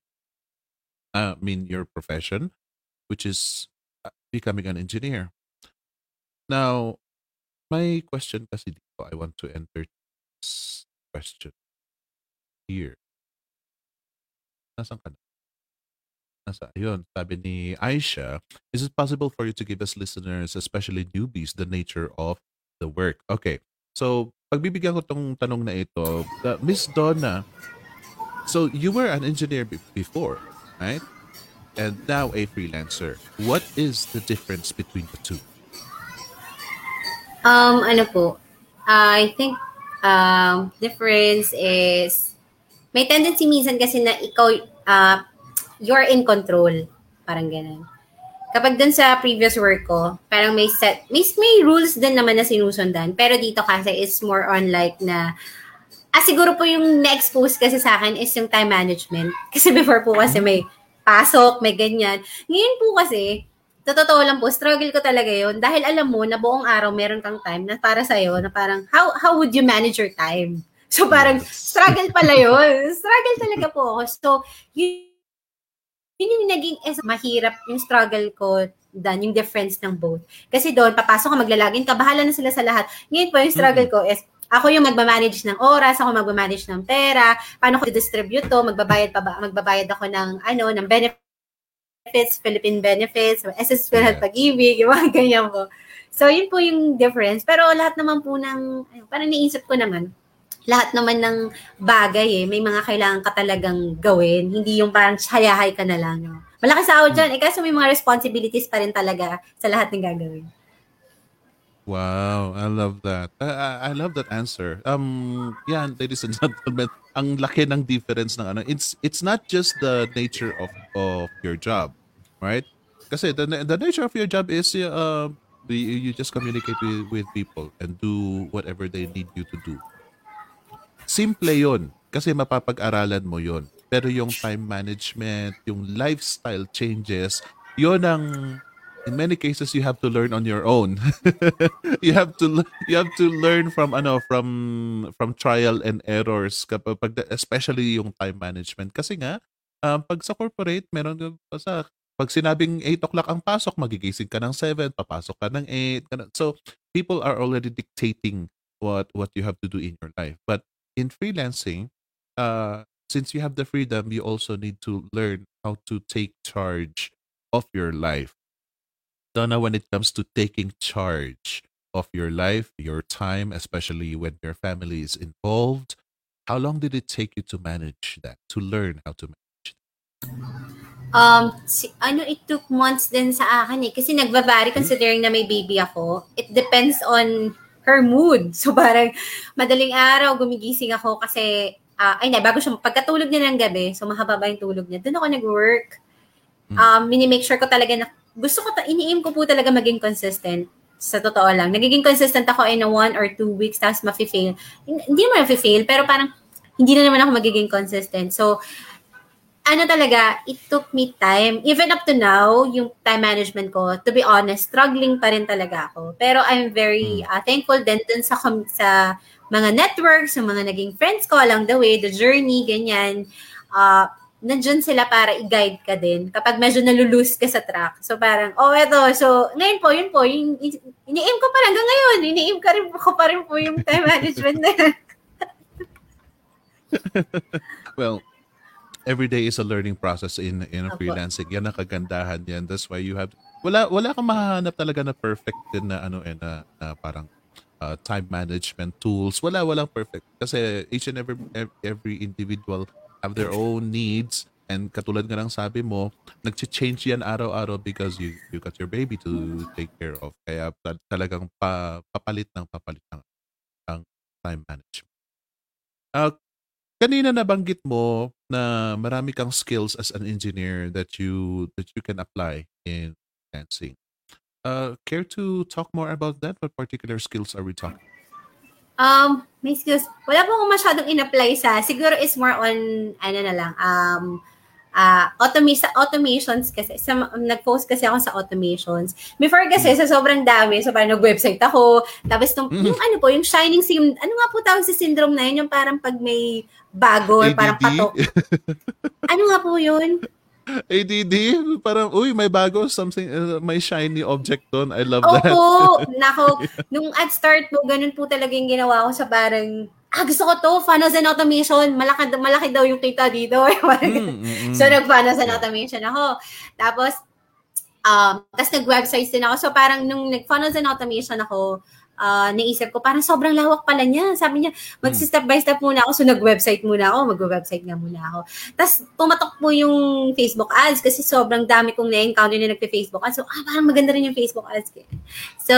I mean your profession which is uh, becoming an engineer. Now, my question kasi dito, I want to enter this question here. Nasaan ka na? Nasa, ayun, sabi ni Aisha, is it possible for you to give us listeners, especially newbies, the nature of the work? Okay. So, pagbibigyan ko tong tanong na ito, the, Miss Donna, so you were an engineer be- before, right? And now a freelancer. What is the difference between the two? Um, ano po, I think um, difference is may tendency minsan kasi na ikaw uh, you're in control. Parang ganun. Kapag dun sa previous work ko, parang may set, may, may rules din naman na sinusundan. Pero dito kasi is more on like na, ah siguro po yung na-expose kasi sa akin is yung time management. Kasi before po kasi may pasok, may ganyan. Ngayon po kasi, totoo lang po, struggle ko talaga yon Dahil alam mo na buong araw meron kang time na para sa'yo, na parang, how, how would you manage your time? So parang, struggle pala yun. Struggle talaga po ako. So, yun, yun yung naging es- mahirap yung struggle ko dan yung difference ng both. Kasi doon, papasok ka, maglalagin ka, bahala na sila sa lahat. Ngayon po, yung struggle ko is, ako yung magmamanage ng oras, ako magmamanage ng pera, paano ko distribute to, magbabayad pa ba, magbabayad ako ng, ano, ng benefits, Philippine benefits, SS Philhealth Yeah. Pag-ibig, yung mga ganyan po. So, yun po yung difference. Pero lahat naman po ng, parang naisip ko naman, lahat naman ng bagay eh, may mga kailangan ka talagang gawin. Hindi yung parang hayahay ka na lang. No? Malaki sa dyan. Eh, kaso may mga responsibilities pa rin talaga sa lahat ng gagawin. Wow, I love that. I, I, I love that answer. Um, yeah, ladies and gentlemen, ang laki ng difference ng ano. It's it's not just the nature of of your job, right? Kasi the the nature of your job is uh you, you just communicate with, with people and do whatever they need you to do. Simple 'yon kasi mapapag-aralan mo 'yon. Pero yung time management, yung lifestyle changes, 'yon ang in many cases you have to learn on your own. you have to you have to learn from ano from from trial and errors kapag pag- especially yung time management kasi nga um, pag sa corporate meron pa sa pag sinabing 8 o'clock ang pasok, magigising ka ng 7, papasok ka ng 8. ganun. So, people are already dictating what what you have to do in your life. But in freelancing, uh, since you have the freedom, you also need to learn how to take charge of your life. Donna, when it comes to taking charge of your life, your time, especially when your family is involved, how long did it take you to manage that, to learn how to manage that? Um, si, ano, it took months din sa akin eh. Kasi nagbabari considering na may baby ako. It depends on her mood. So parang madaling araw gumigising ako kasi ah, ay na bago siya pagkatulog niya ng gabi, so mahaba ba yung tulog niya. Doon ako nag-work. Mm. Um, mini-make sure ko talaga na gusto ko ta- iniim ko po talaga maging consistent. Sa totoo lang. Nagiging consistent ako in a one or two weeks tapos mafe-fail. Hindi naman mafe-fail pero parang hindi na naman ako magiging consistent. So, ano talaga, it took me time. Even up to now, yung time management ko, to be honest, struggling pa rin talaga ako. Pero I'm very uh, thankful din dun sa, com- sa mga networks, sa mga naging friends ko along the way, the journey, ganyan. Uh, nandyan sila para i-guide ka din kapag medyo nalulose ka sa track. So parang, oh eto, so ngayon po, yun po, yung, ini-aim ko pa rin hanggang ngayon, ini-aim ka rin ko pa rin po yung time management na. Well, every day is a learning process in in Opo. freelancing. Yan ang kagandahan yan. That's why you have wala wala kang mahahanap talaga na perfect din na ano eh na, na parang uh, time management tools. Wala walang perfect kasi each and every ev- every individual have their own needs and katulad nga ng sabi mo, nag-change yan araw-araw because you you got your baby to take care of. Kaya ta- talagang pa, papalit ng papalit ng, ng time management. Uh, kanina nabanggit mo na marami kang skills as an engineer that you that you can apply in dancing. Uh, care to talk more about that? What particular skills are we talking? Um, may skills. Wala po akong masyadong in-apply sa, siguro is more on, ano na lang, um, uh, automa- sa automations kasi, sa, nag-post kasi ako sa automations. Before kasi, sa sobrang dami, so parang nag-website ako, tapos nung, Mhm. yung ano po, yung shining sim, ano nga po tawag sa syndrome na yun, yung parang pag may bago, or parang patok. Ano nga po yun? ADD? Parang, uy, may bago, something, uh, may shiny object doon. I love that. Opo, nako, nung at start po, ganun po talaga yung ginawa ko sa parang, ah, gusto ko to, funnels and automation, malaki, malaki daw yung kita dito. Parang Mm, mm. So, nag-funnels and automation ako. Tapos, um, tapos nag-websites din ako. So, parang nung nag-funnels and automation ako, ah, naisip ko, parang sobrang lawak pala niya. Sabi niya, mag-step by step muna ako. So, nag-website muna ako. Mag-website nga muna ako. Tapos, pumatok po yung Facebook ads kasi sobrang dami kong na-encounter na nagpe-Facebook ads. So, ah, parang maganda rin yung Facebook ads. So,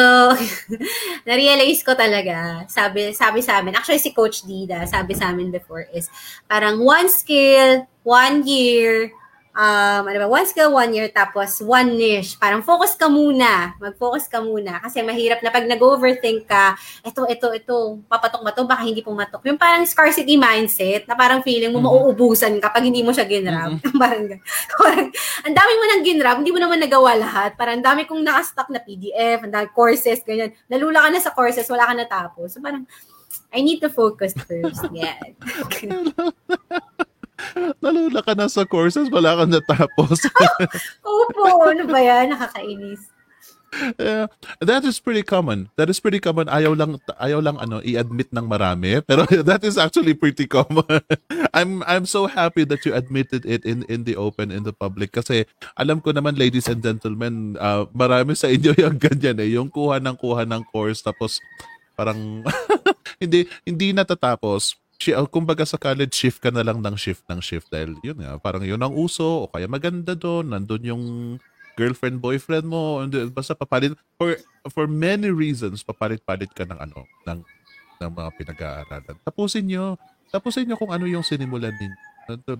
na-realize ko talaga, sabi, sabi sa amin, actually si Coach Dida, sabi sa amin before is, parang one skill, one year, um, ano ba, one skill, one year, tapos one niche. Parang focus ka muna. Mag-focus ka muna. Kasi mahirap na pag nag-overthink ka, ito, ito, ito, papatok ba to? Baka hindi pumatok. Yung parang scarcity mindset, na parang feeling mo Mhm. mauubusan kapag hindi mo siya ginrab. parang, parang, ang dami mo nang ginrab, hindi mo naman nagawa lahat. Parang ang dami kong nakastock na PDF, ang dami courses, ganyan. Nalula ka na sa courses, wala ka natapos. So parang, I need to focus first. Yeah. Nalula ka na sa courses, wala kang natapos. Opo, ano ba yan? Nakakainis. yeah, that is pretty common. That is pretty common. Ayaw lang ayaw lang ano i-admit ng marami, pero that is actually pretty common. I'm I'm so happy that you admitted it in in the open in the public kasi alam ko naman ladies and gentlemen, uh, marami sa inyo yung ganyan eh, yung kuha ng kuha ng course tapos parang hindi hindi natatapos. Shi- uh, kumbaga sa college shift ka na lang ng shift ng shift dahil yun nga parang yun ang uso o kaya maganda doon nandun yung girlfriend boyfriend mo and basta papalit for for many reasons papalit-palit ka ng ano ng ng mga pinag-aaralan. Tapusin nyo tapusin nyo kung ano yung sinimulan din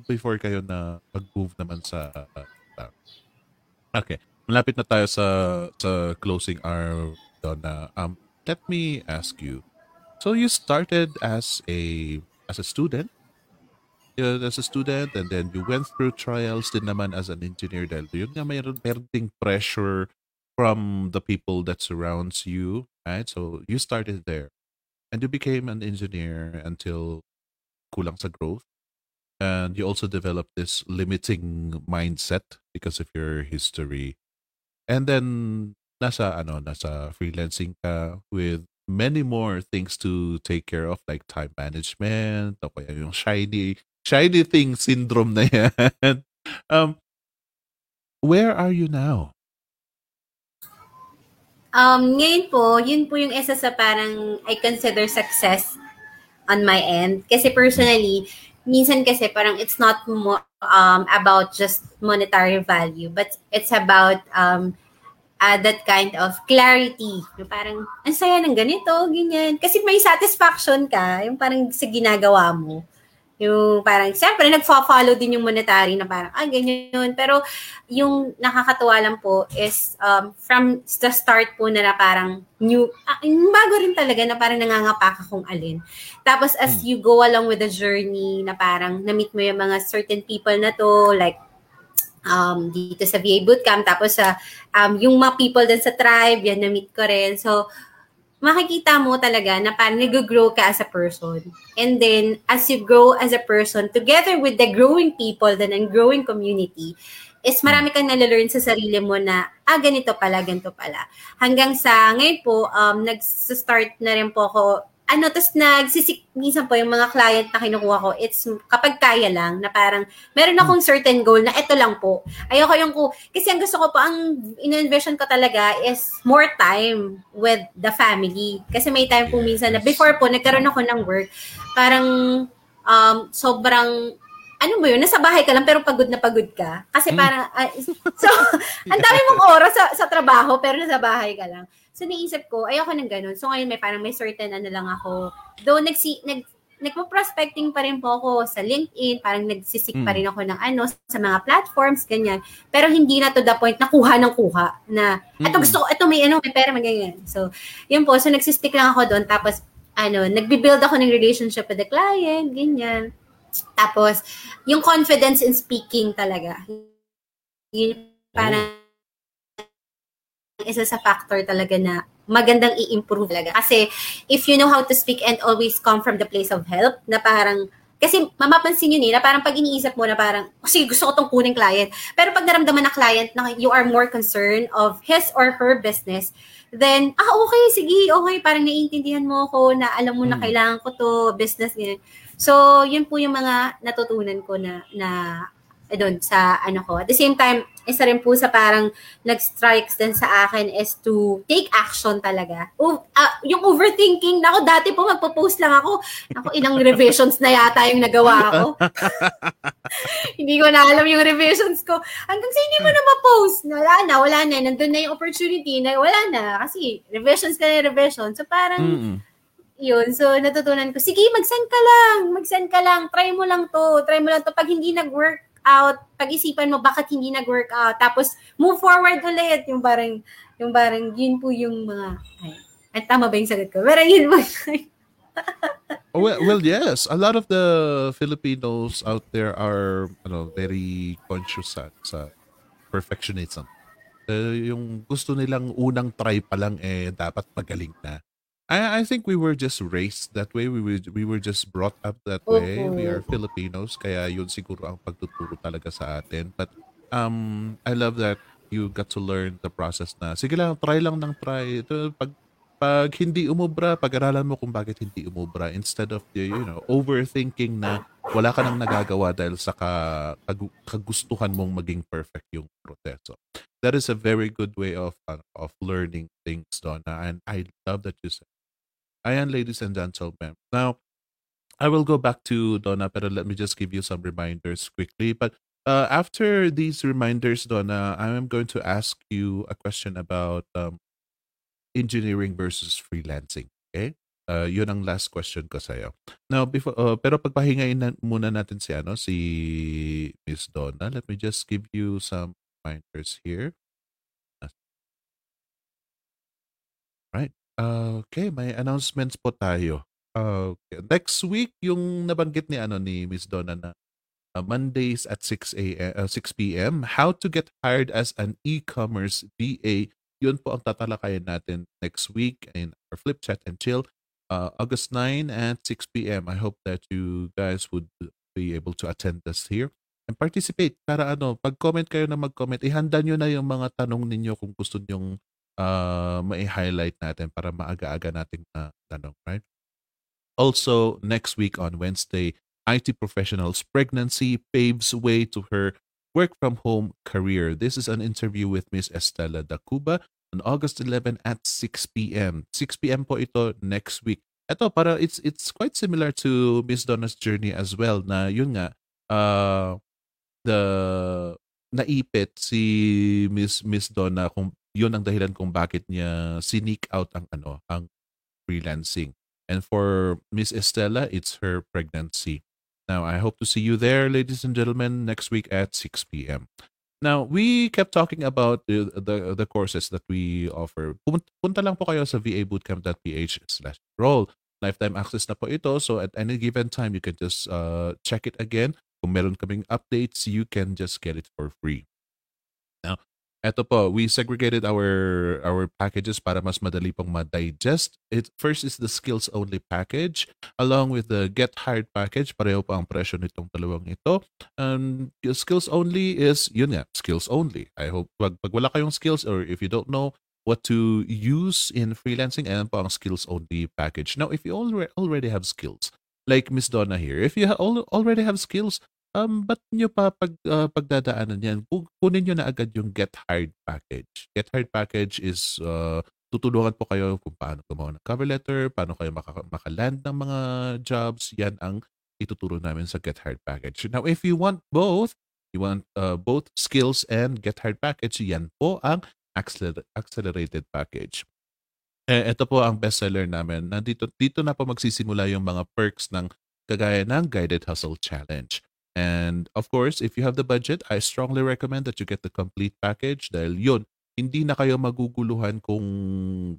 before kayo na mag-move naman sa uh, okay. Malapit na tayo sa sa closing our na um let me ask you. So you started as a as a student. Yeah, as a student and then you went through trials din naman as an engineer dahil yun nga mayroon, mayroon pressure from the people that surrounds you right? So you started there. And you became an engineer until kulang sa growth. And you also developed this limiting mindset because of your history. And then nasa ano nasa freelancing ka with many more things to take care of like time management o yung shiny shiny thing syndrome na yan. um, where are you now? Um, ngayon po, yun po yung isa sa parang I consider success on my end. Kasi personally, minsan kasi parang it's not mo, um, about just monetary value, but it's about um, uh, that kind of clarity. Yung parang, ang saya ng ganito, ganyan. Kasi may satisfaction ka, yung parang sa ginagawa mo. Yung parang, siyempre, nagfo-follow din yung monetary na parang, ah, ganyan yun. Pero yung nakakatuwa lang po is um, from the start po na, na parang new, ah, yung bago rin talaga na parang nangangapa ka kung alin. Tapos as you go along with the journey na parang na-meet mo yung mga certain people na to, like um, dito sa VA Bootcamp, tapos sa um, yung mga people din sa tribe, yan na-meet ko rin. So, makikita mo talaga na parang nag-grow ka as a person. And then, as you grow as a person, together with the growing people then and growing community, is marami kang nalalearn sa sarili mo na, ah, ganito pala, ganito pala. Hanggang sa ngayon po, um, nag-start na rin po ako ano, tapos nagsisik, minsan po yung mga client na kinukuha ko, it's kapag kaya lang, na parang, meron akong certain goal na ito lang po. Ayoko yung ko, kasi ang gusto ko po, ang in-envision ko talaga is more time with the family. Kasi may time po minsan na, before po, nagkaroon ako ng work, parang, um, sobrang, ano mo yun, nasa bahay ka lang pero pagod na pagod ka. Kasi parang, uh, so, ang dami mong oras sa, sa trabaho pero nasa bahay ka lang. So, naisip ko, ayoko ng ganun. So, ngayon may parang may certain ano lang ako. Though, nagsi, nag, nagpo-prospecting pa rin po ako sa LinkedIn, parang nagsisik pa rin ako ng ano, sa mga platforms, ganyan. Pero hindi na to the point na kuha ng kuha, na, ito gusto ko, ito may ano, may pera, may ganyan. So, yun po, so nagsistick lang ako doon, tapos, ano, nagbi-build ako ng relationship with the client, ganyan. Tapos, yung confidence in speaking talaga. Yun, parang, isa sa factor talaga na magandang i-improve talaga. Kasi if you know how to speak and always come from the place of help, na parang, kasi mamapansin yun eh, na parang pag iniisip mo na parang, oh, sige, gusto ko tong kuning client. Pero pag naramdaman na client na you are more concerned of his or her business, then, ah, okay, sige, okay, parang naiintindihan mo ako na alam mo na kailangan ko to, business, ganyan. So, yun po yung mga natutunan ko na, na eh, doon sa ano ko. At the same time, isa rin po sa parang nag-strikes din sa akin is to take action talaga. O, uh, yung overthinking, nako dati po magpo-post lang ako. Ako ilang revisions na yata yung nagawa ko. hindi ko na alam yung revisions ko. Hanggang sa hindi mo na ma-post, wala na, wala na. Nandun na yung opportunity na wala na. Kasi revisions ka na revision. So parang, Mm-mm. yun. So, natutunan ko, sige, mag-send ka lang. Mag-send ka lang. Try mo lang to. Try mo lang to. Pag hindi nag-work out, pag-isipan mo bakit hindi nag-work out. Tapos, move forward ulit. Yung parang, yung parang, yun po yung mga, ay, ay tama ba yung sagot ko? Pero yun po. Oh, well, well, yes. A lot of the Filipinos out there are, ano, very conscious sa, sa perfectionism. Eh, yung gusto nilang unang try pa lang eh dapat magaling na. I I think we were just raised that way. We were, we were just brought up that way. We are Filipinos, kaya yun siguro ang pagtuturo talaga sa atin. But um, I love that you got to learn the process na sige lang, try lang ng try. Ito, pag pag hindi umubra, pag-aralan mo kung bakit hindi umubra instead of the, you know, overthinking na wala ka nang nagagawa dahil sa ka, kagu- kagustuhan mong maging perfect yung proseso. That is a very good way of uh, of learning things, Donna, and I love that you said. Ayan, ladies and gentlemen. Now, I will go back to Donna, but let me just give you some reminders quickly. But uh, after these reminders, Donna, I am going to ask you a question about um, engineering versus freelancing. Okay? Uh, yun ang last question ko sa'yo. Now, before, uh, pero pagpahingayin na, muna natin si, ano, si Miss Donna. Let me just give you some reminders here. Right. Okay, may announcements po tayo. Okay. Next week, yung nabanggit ni ano ni Miss Donna na uh, Mondays at 6 a.m. Uh, 6 p.m. How to get hired as an e-commerce VA. Yun po ang tatalakayan natin next week in our Flip Chat and Chill. Uh, August 9 at 6 p.m. I hope that you guys would be able to attend us here and participate. Para ano, pag-comment kayo na mag-comment, ihanda nyo na yung mga tanong ninyo kung gusto nyong uh, mai-highlight natin para maaga-aga nating uh, tanong, right? Also, next week on Wednesday, IT professional's pregnancy paves way to her work from home career. This is an interview with Miss Estela Dacuba on August 11 at 6 p.m. 6 p.m. po ito next week. Ito, para it's it's quite similar to Miss Donna's journey as well na yun nga, uh, the naipit si Miss Miss Donna kung yun ang dahilan kung bakit niya sneak out ang ano, ang freelancing. And for Miss Estella, it's her pregnancy. Now, I hope to see you there, ladies and gentlemen, next week at 6 p.m. Now, we kept talking about the, the, the courses that we offer. Punta lang po kayo sa vabootcamp.ph slash roll. Lifetime access na po ito. So, at any given time, you can just uh, check it again. Kung meron kaming updates, you can just get it for free. Eto po, we segregated our our packages para mas madali pong ma-digest. It, first is the skills only package along with the get hired package. Pareho pa ang presyo nitong dalawang ito. Um, yung skills only is, yun nga, skills only. I hope, pag, pag wala kayong skills or if you don't know what to use in freelancing, ayan po ang skills only package. Now, if you already, already have skills, like Miss Donna here, if you already have skills, um, ba't nyo pa pag, uh, pagdadaanan yan? Ku- Kunin nyo na agad yung Get Hired package. Get Hired package is uh, tutulungan po kayo kung paano gumawa ng cover letter, paano kayo maka- makaland ng mga jobs. Yan ang ituturo namin sa Get Hired package. Now, if you want both, you want uh, both skills and Get Hired package, yan po ang acceler- accelerated package. Eh, ito po ang bestseller namin. Nandito, dito na po magsisimula yung mga perks ng kagaya ng Guided Hustle Challenge. And of course, if you have the budget, I strongly recommend that you get the complete package dahil yun, hindi na kayo maguguluhan kung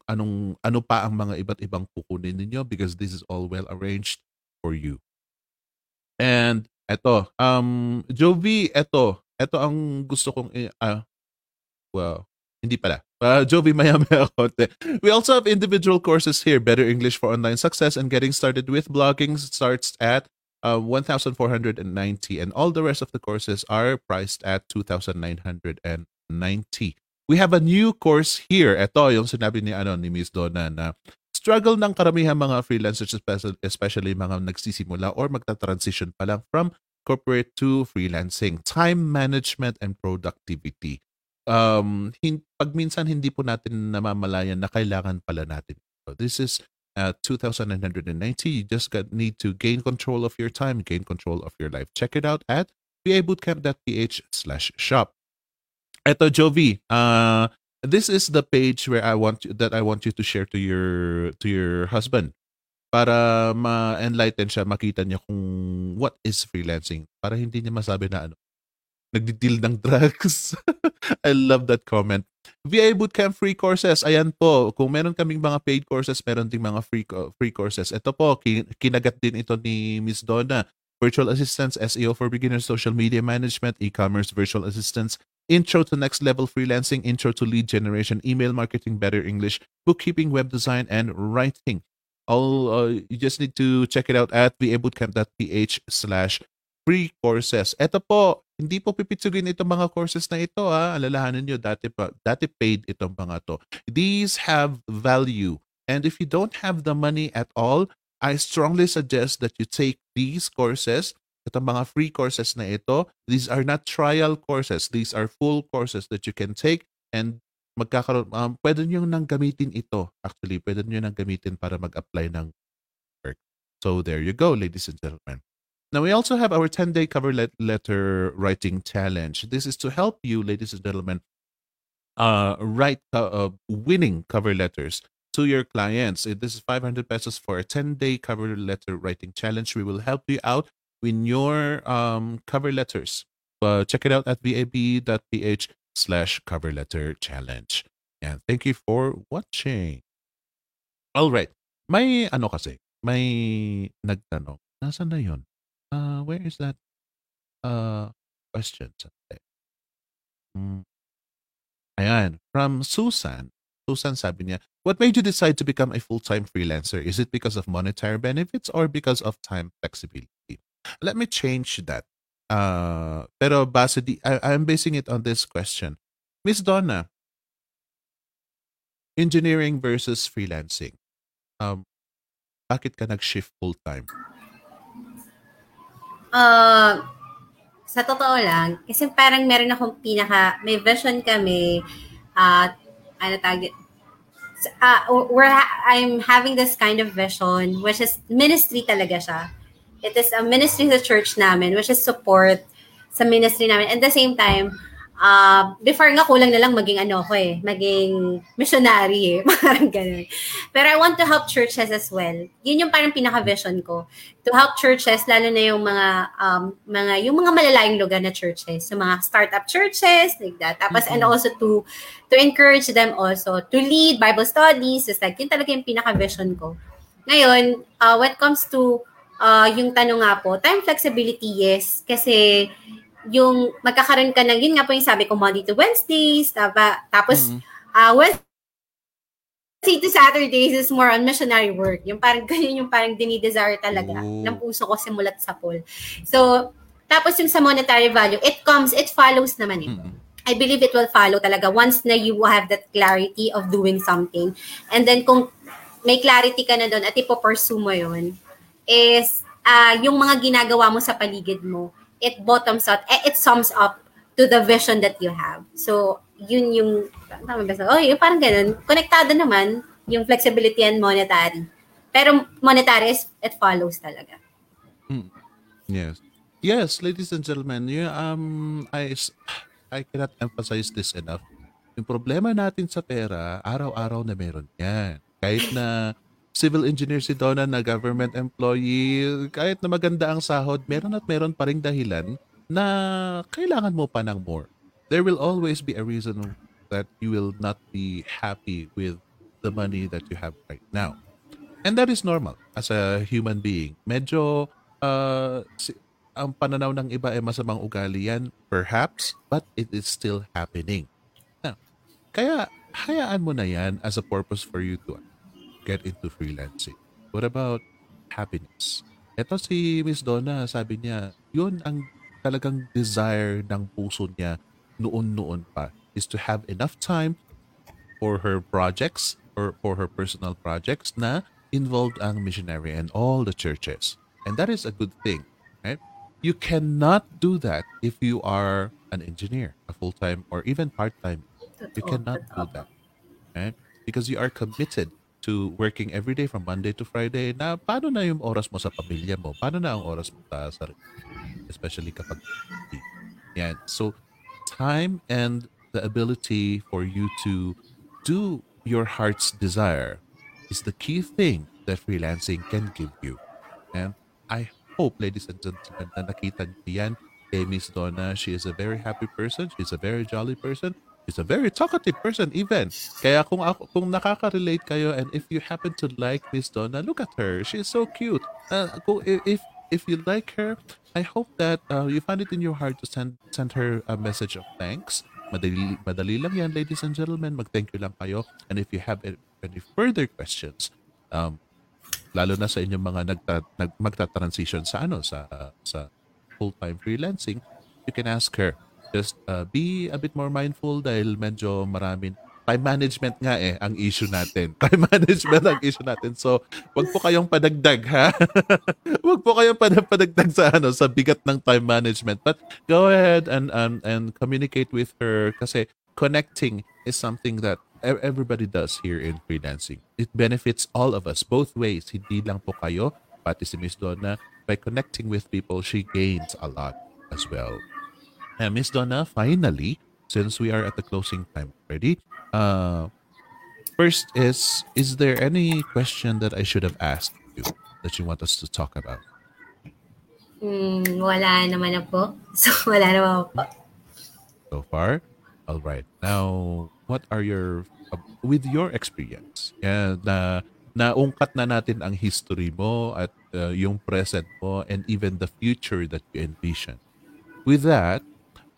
anong ano pa ang mga iba't ibang kukunin ninyo because this is all well arranged for you. And eto, um, Jovi, eto, eto ang gusto kong, ah, well, hindi pala. Uh, Jovi, maya-maya konti. We also have individual courses here. Better English for Online Success and Getting Started with Blogging starts at uh, 1,490 and all the rest of the courses are priced at 2,990. We have a new course here. Ito yung sinabi ni, ano, ni Miss Donna na struggle ng karamihan mga freelancers, especially, especially mga nagsisimula or magta-transition pa lang from corporate to freelancing. Time management and productivity. Um, hin- pag minsan hindi po natin namamalayan na kailangan pala natin. So this is uh, 2,990. You just got, need to gain control of your time, gain control of your life. Check it out at vabootcamp.ph slash shop. Eto, Jovi, uh, this is the page where I want you, that I want you to share to your to your husband para ma-enlighten siya, makita niya kung what is freelancing. Para hindi niya masabi na ano, nagdi-deal ng drugs. I love that comment. VA Bootcamp free courses. Ayan po, kung meron kaming mga paid courses, meron ding mga free free courses. Ito po, kin- kinagat din ito ni Miss Donna. Virtual Assistance, SEO for Beginners, Social Media Management, E-Commerce, Virtual Assistance, Intro to Next Level Freelancing, Intro to Lead Generation, Email Marketing, Better English, Bookkeeping, Web Design, and Writing. All uh, you just need to check it out at vabootcamp.ph slash free courses. Ito po, hindi po pipitsugin itong mga courses na ito ha. Alalahanin nyo, dati, pa, dati paid itong mga to. These have value. And if you don't have the money at all, I strongly suggest that you take these courses itong mga free courses na ito, these are not trial courses. These are full courses that you can take and magkakaroon, um, pwede nyo nang gamitin ito. Actually, pwede nyo nang gamitin para mag-apply ng work. So there you go, ladies and gentlemen. Now, we also have our 10-day cover let- letter writing challenge. This is to help you, ladies and gentlemen, uh, write uh, uh, winning cover letters to your clients. This is 500 pesos for a 10-day cover letter writing challenge. We will help you out in your um, cover letters. Check it out at vab.ph slash cover letter challenge. And thank you for watching. All right. May ano kasi, may nagtanong. Nasaan na yun? Uh, where is that uh, question? Sandali. Hmm. Ayan. From Susan. Susan sabi niya, What made you decide to become a full-time freelancer? Is it because of monetary benefits or because of time flexibility? Let me change that. Uh, pero base di, I, I'm basing it on this question. Miss Donna, engineering versus freelancing. Um, bakit ka nag-shift full-time? Uh, sa totoo lang, kasi parang meron akong pinaka, may vision kami, uh, ano tawag, uh, we're I'm having this kind of vision, which is ministry talaga siya. It is a ministry sa church namin, which is support sa ministry namin. At the same time, uh, before nga kulang na lang maging ano ko eh, maging missionary eh, parang ganun. Pero I want to help churches as well. Yun yung parang pinaka-vision ko. To help churches, lalo na yung mga, um, mga yung mga malalayong lugar na churches. So mga startup churches, like that. Tapos mm-hmm. and also to to encourage them also to lead Bible studies. Just like, yun talaga yung pinaka-vision ko. Ngayon, uh, when it comes to uh, yung tanong nga po, time flexibility, yes. Kasi yung magkakaroon ka ng, yun nga po yung sabi ko, Monday to Wednesdays, taba, tapos, mm-hmm. uh, Wednesday to Saturdays is more on missionary work. Yung parang ganyan yung parang dinidesire talaga Ooh. ng puso ko simulat sa pool. So, tapos yung sa monetary value, it comes, it follows naman eh. Mm-hmm. I believe it will follow talaga once na you have that clarity of doing something. And then kung may clarity ka na doon at ipo-pursue mo yun, is uh, yung mga ginagawa mo sa paligid mo, it bottoms out, eh, it sums up to the vision that you have. So, yun yung, tama ba? Oh, yung parang ganun. Konektado naman yung flexibility and monetary. Pero monetary is, it follows talaga. Hmm. Yes. Yes, ladies and gentlemen, you, um, I, I cannot emphasize this enough. Yung problema natin sa pera, araw-araw na meron yan. Kahit na civil engineer si Donna na government employee, kahit na maganda ang sahod, meron at meron pa ring dahilan na kailangan mo pa ng more. There will always be a reason that you will not be happy with the money that you have right now. And that is normal as a human being. Medyo uh, si, ang pananaw ng iba ay masamang ugali yan, perhaps, but it is still happening. Now, kaya hayaan mo na yan as a purpose for you to get into freelancing. What about happiness? Ito si Miss Donna, sabi niya, yun ang talagang desire ng puso niya noon-noon pa is to have enough time for her projects or for her personal projects na involved ang missionary and all the churches. And that is a good thing. Right? You cannot do that if you are an engineer, a full-time or even part-time. You cannot do that. Right? Because you are committed to working every day from Monday to Friday na paano na yung oras mo sa pamilya mo? Paano na ang oras mo sa sarili? Especially kapag yan. So, time and the ability for you to do your heart's desire is the key thing that freelancing can give you. And I hope, ladies and gentlemen, na nakita niyo yan kay Miss Donna. She is a very happy person. She's a very jolly person. He's a very talkative person even. Kaya kung ako, kung nakaka-relate kayo and if you happen to like Miss Donna, look at her. She's so cute. Uh, kung, if if you like her, I hope that uh, you find it in your heart to send send her a message of thanks. Madali, madali lang yan, ladies and gentlemen. Mag-thank you lang kayo. And if you have any further questions, um, lalo na sa inyong mga nagta, nag, magta-transition sa ano sa sa full-time freelancing, you can ask her just uh, be a bit more mindful dahil medyo maraming time management nga eh ang issue natin. Time management ang issue natin. So, wag po kayong padagdag ha. wag po kayong padagdag sa ano sa bigat ng time management. But go ahead and and and communicate with her kasi connecting is something that e-, everybody does here in freelancing. It benefits all of us both ways. Hindi lang po kayo, pati si Miss Donna, by connecting with people, she gains a lot as well. Uh, Miss Donna, finally, since we are at the closing time already, uh, first is, is there any question that I should have asked you that you want us to talk about? Mm, wala naman na po. So, wala naman po. So far? All right. Now, what are your, uh, with your experience, yeah, na naungkat na natin ang history mo at uh, yung present mo and even the future that you envision. With that,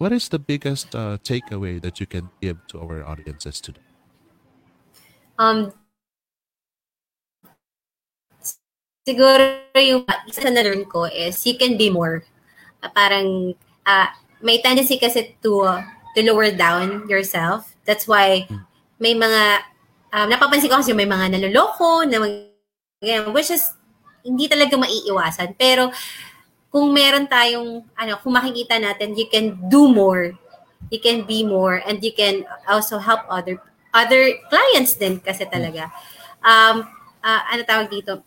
what is the biggest uh, takeaway that you can give to our audiences today? Um, siguro yung isa na learn ko is you can be more. Uh, parang uh, may tendency kasi to uh, to lower down yourself. That's why hmm. may mga um, napapansin ko kasi may mga naloloko na mag, which is hindi talaga maiiwasan. Pero kung meron tayong, ano, kung makikita natin, you can do more, you can be more, and you can also help other other clients din kasi talaga. Um, uh, ano tawag dito?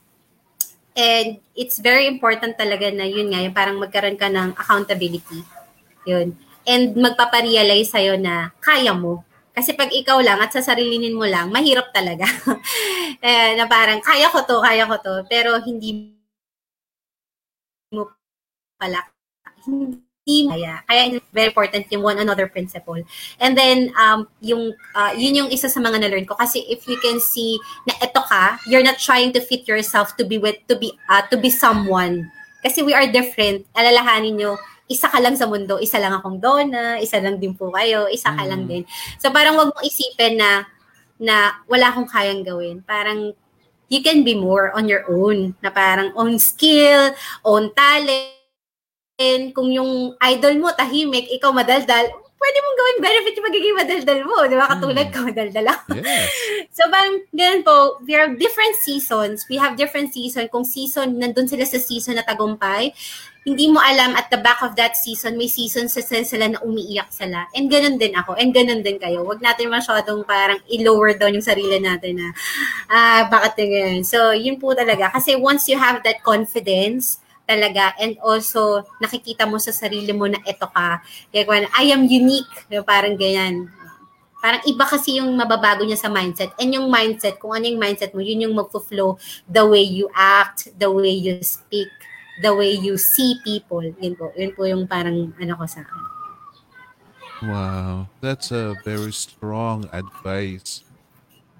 And it's very important talaga na yun nga, yung parang magkaroon ka ng accountability. Yun. And magpaparealize sa'yo na kaya mo. Kasi pag ikaw lang at sasarilinin mo lang, mahirap talaga. eh, na parang, kaya ko to, kaya ko to. Pero hindi pala. Hindi kaya. Kaya very important yung one another principle. And then, um, yung, uh, yun yung isa sa mga na-learn ko. Kasi if you can see na eto ka, you're not trying to fit yourself to be with, to be, uh, to be someone. Kasi we are different. Alalahanin nyo, isa ka lang sa mundo, isa lang akong dona, isa lang din po kayo, isa ka lang Mm. din. So parang wag mong isipin na na wala akong kayang gawin. Parang you can be more on your own. Na parang own skill, own talent. Kung yung idol mo tahimik, ikaw madaldal, pwede mong gawing benefit yung magiging madaldal mo. Di ba? Katulad Mm. ko, madaldal ako. Yes. So parang ganun po, we have different seasons. We have different season. Kung season, nandun sila sa season na tagumpay, hindi mo alam at the back of that season, may season sa sila na umiiyak sila. And ganun din ako. And ganun din kayo. Huwag natin masyadong parang i-lower down yung sarili natin na, ah, bakit na ganyan. So, yun po talaga. Kasi once you have that confidence, talaga, and also, nakikita mo sa sarili mo na eto ka. Kaya kung I am unique. Parang ganyan. Parang iba kasi yung mababago niya sa mindset. And yung mindset, kung ano yung mindset mo, yun yung magfo-flow the way you act, the way you speak, the way you see people. Yun po. Yun po yung parang ano ko sa akin. Wow, that's a very strong advice.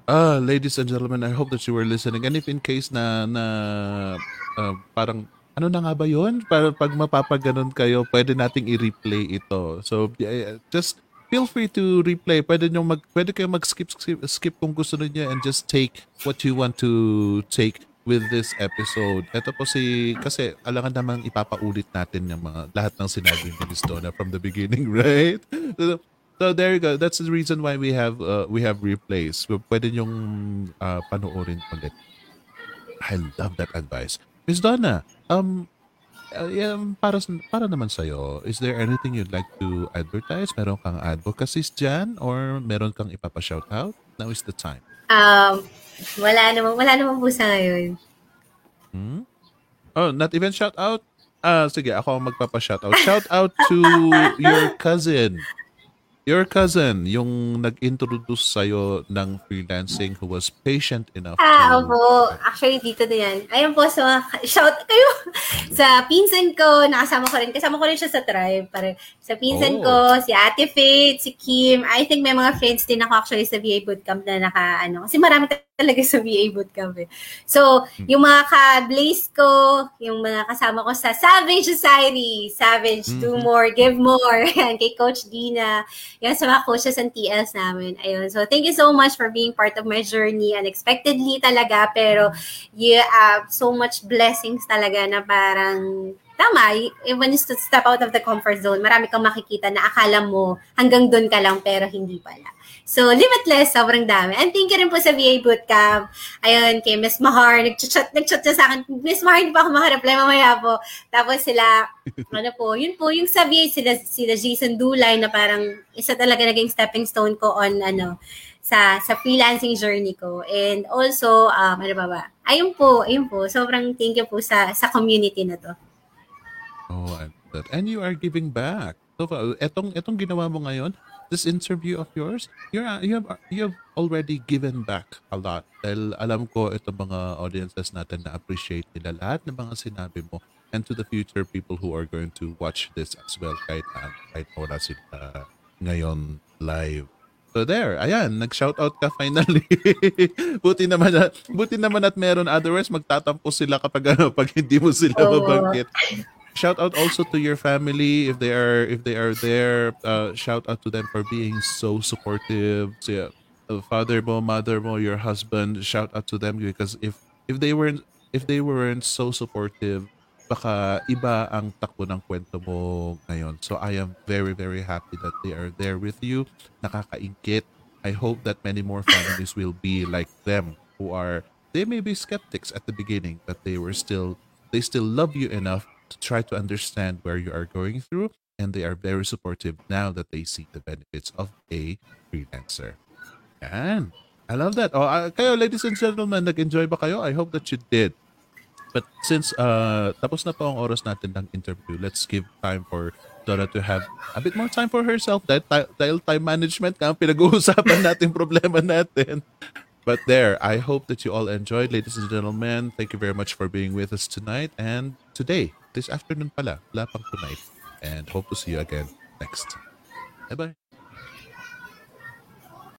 Ah, ladies and gentlemen, I hope that you were listening. And if in case na na uh, parang ano na nga ba 'yon? Para pag mapapaganon kayo, pwede nating i-replay ito. So just feel free to replay. Pwede nyo mag pwede kayo mag-skip skip, skip kung gusto niyo and just take what you want to take with this episode. Ito po si kasi alangan namang ipapaulit natin yung mga lahat ng sinabi ni Miss Donna from the beginning, right? So, so there you go. That's the reason why we have uh, we have replays. Pwede nyong uh, panoorin ulit. I love that advice. Miss Donna, um, uh, um, para, para naman sa'yo, is there anything you'd like to advertise? Meron kang advocacies dyan? Or meron kang ipapa-shoutout? Now is the time. Um, wala naman, wala naman po sa ngayon. Hmm? Oh, not even shout out? Ah, sige, ako ang magpapa-shout out. Shout out to your cousin. Your cousin, yung nag-introduce sa'yo ng freelancing who was patient enough Ah, to... opo. Actually, dito din yan. Ayun po, sa shout kayo sa pinsan ko, nakasama ko rin. Kasama ko rin siya sa tribe. Pare, sa pinsan Oh. ko, si Ate Faith, si Kim. I think may mga friends din ako actually sa VA Bootcamp na naka, ano, kasi marami talaga sa VA Bootcamp eh. So, yung mga ka-blaze ko, yung mga kasama ko sa Savage Society, Savage, do Mhm. more, give more. Yan, kay Coach Dina. Yan, sa mga coaches and TLs namin. Ayun. So, thank you so much for being part of my journey. Unexpectedly talaga, pero you have so much blessings talaga na parang tama, when you st- step out of the comfort zone, marami kang makikita na akala mo hanggang doon ka lang pero hindi pala. So, limitless, sobrang dami. And thank you rin po sa VA Bootcamp. Ayun, kay Miss Mahar, nag-chat, nag-chat siya sa akin. Miss Mahar, hindi pa ako makareply mamaya po. Tapos sila, ano po, yun po, yung sa VA, sila, sila Jason Dulay na parang isa talaga naging stepping stone ko on, ano, sa sa freelancing journey ko. And also, um, ano ba ba? Ayun po, ayun po. Sobrang thank you po sa sa community na to. Oh, that. And you are giving back. So, etong, etong ginawa mo ngayon, this interview of yours, you're, uh, you, have, you have already given back a lot. Dahil alam ko itong mga audiences natin na appreciate nila lahat ng mga sinabi mo and to the future people who are going to watch this as well kahit, na, kahit wala sila ngayon live. So there, ayan, nag-shoutout ka finally. buti naman at, buti naman at meron otherwise magtatampo sila kapag ano pag hindi mo sila mabanggit. Shout out also to your family if they are if they are there. Uh, shout out to them for being so supportive. So, yeah, father mo, mother mo, your husband. Shout out to them because if if they weren't if they weren't so supportive, baka iba ang takbo ng kwento mo ngayon. So I am very very happy that they are there with you. Nakakaingit. I hope that many more families will be like them who are they may be skeptics at the beginning but they were still they still love you enough to try to understand where you are going through, and they are very supportive now that they see the benefits of a freelancer. Yan. I love that. Oh, ah, kayo, ladies and gentlemen, nag-enjoy ba kayo? I hope that you did. But since uh, tapos na po ang oras natin ng interview, let's give time for Dora to have a bit more time for herself dahil, dahil time management ka pinag-uusapan natin problema natin. But there, I hope that you all enjoyed, ladies and gentlemen. Thank you very much for being with us tonight and today, this afternoon pala, wala pang tonight. And hope to see you again next. Bye-bye.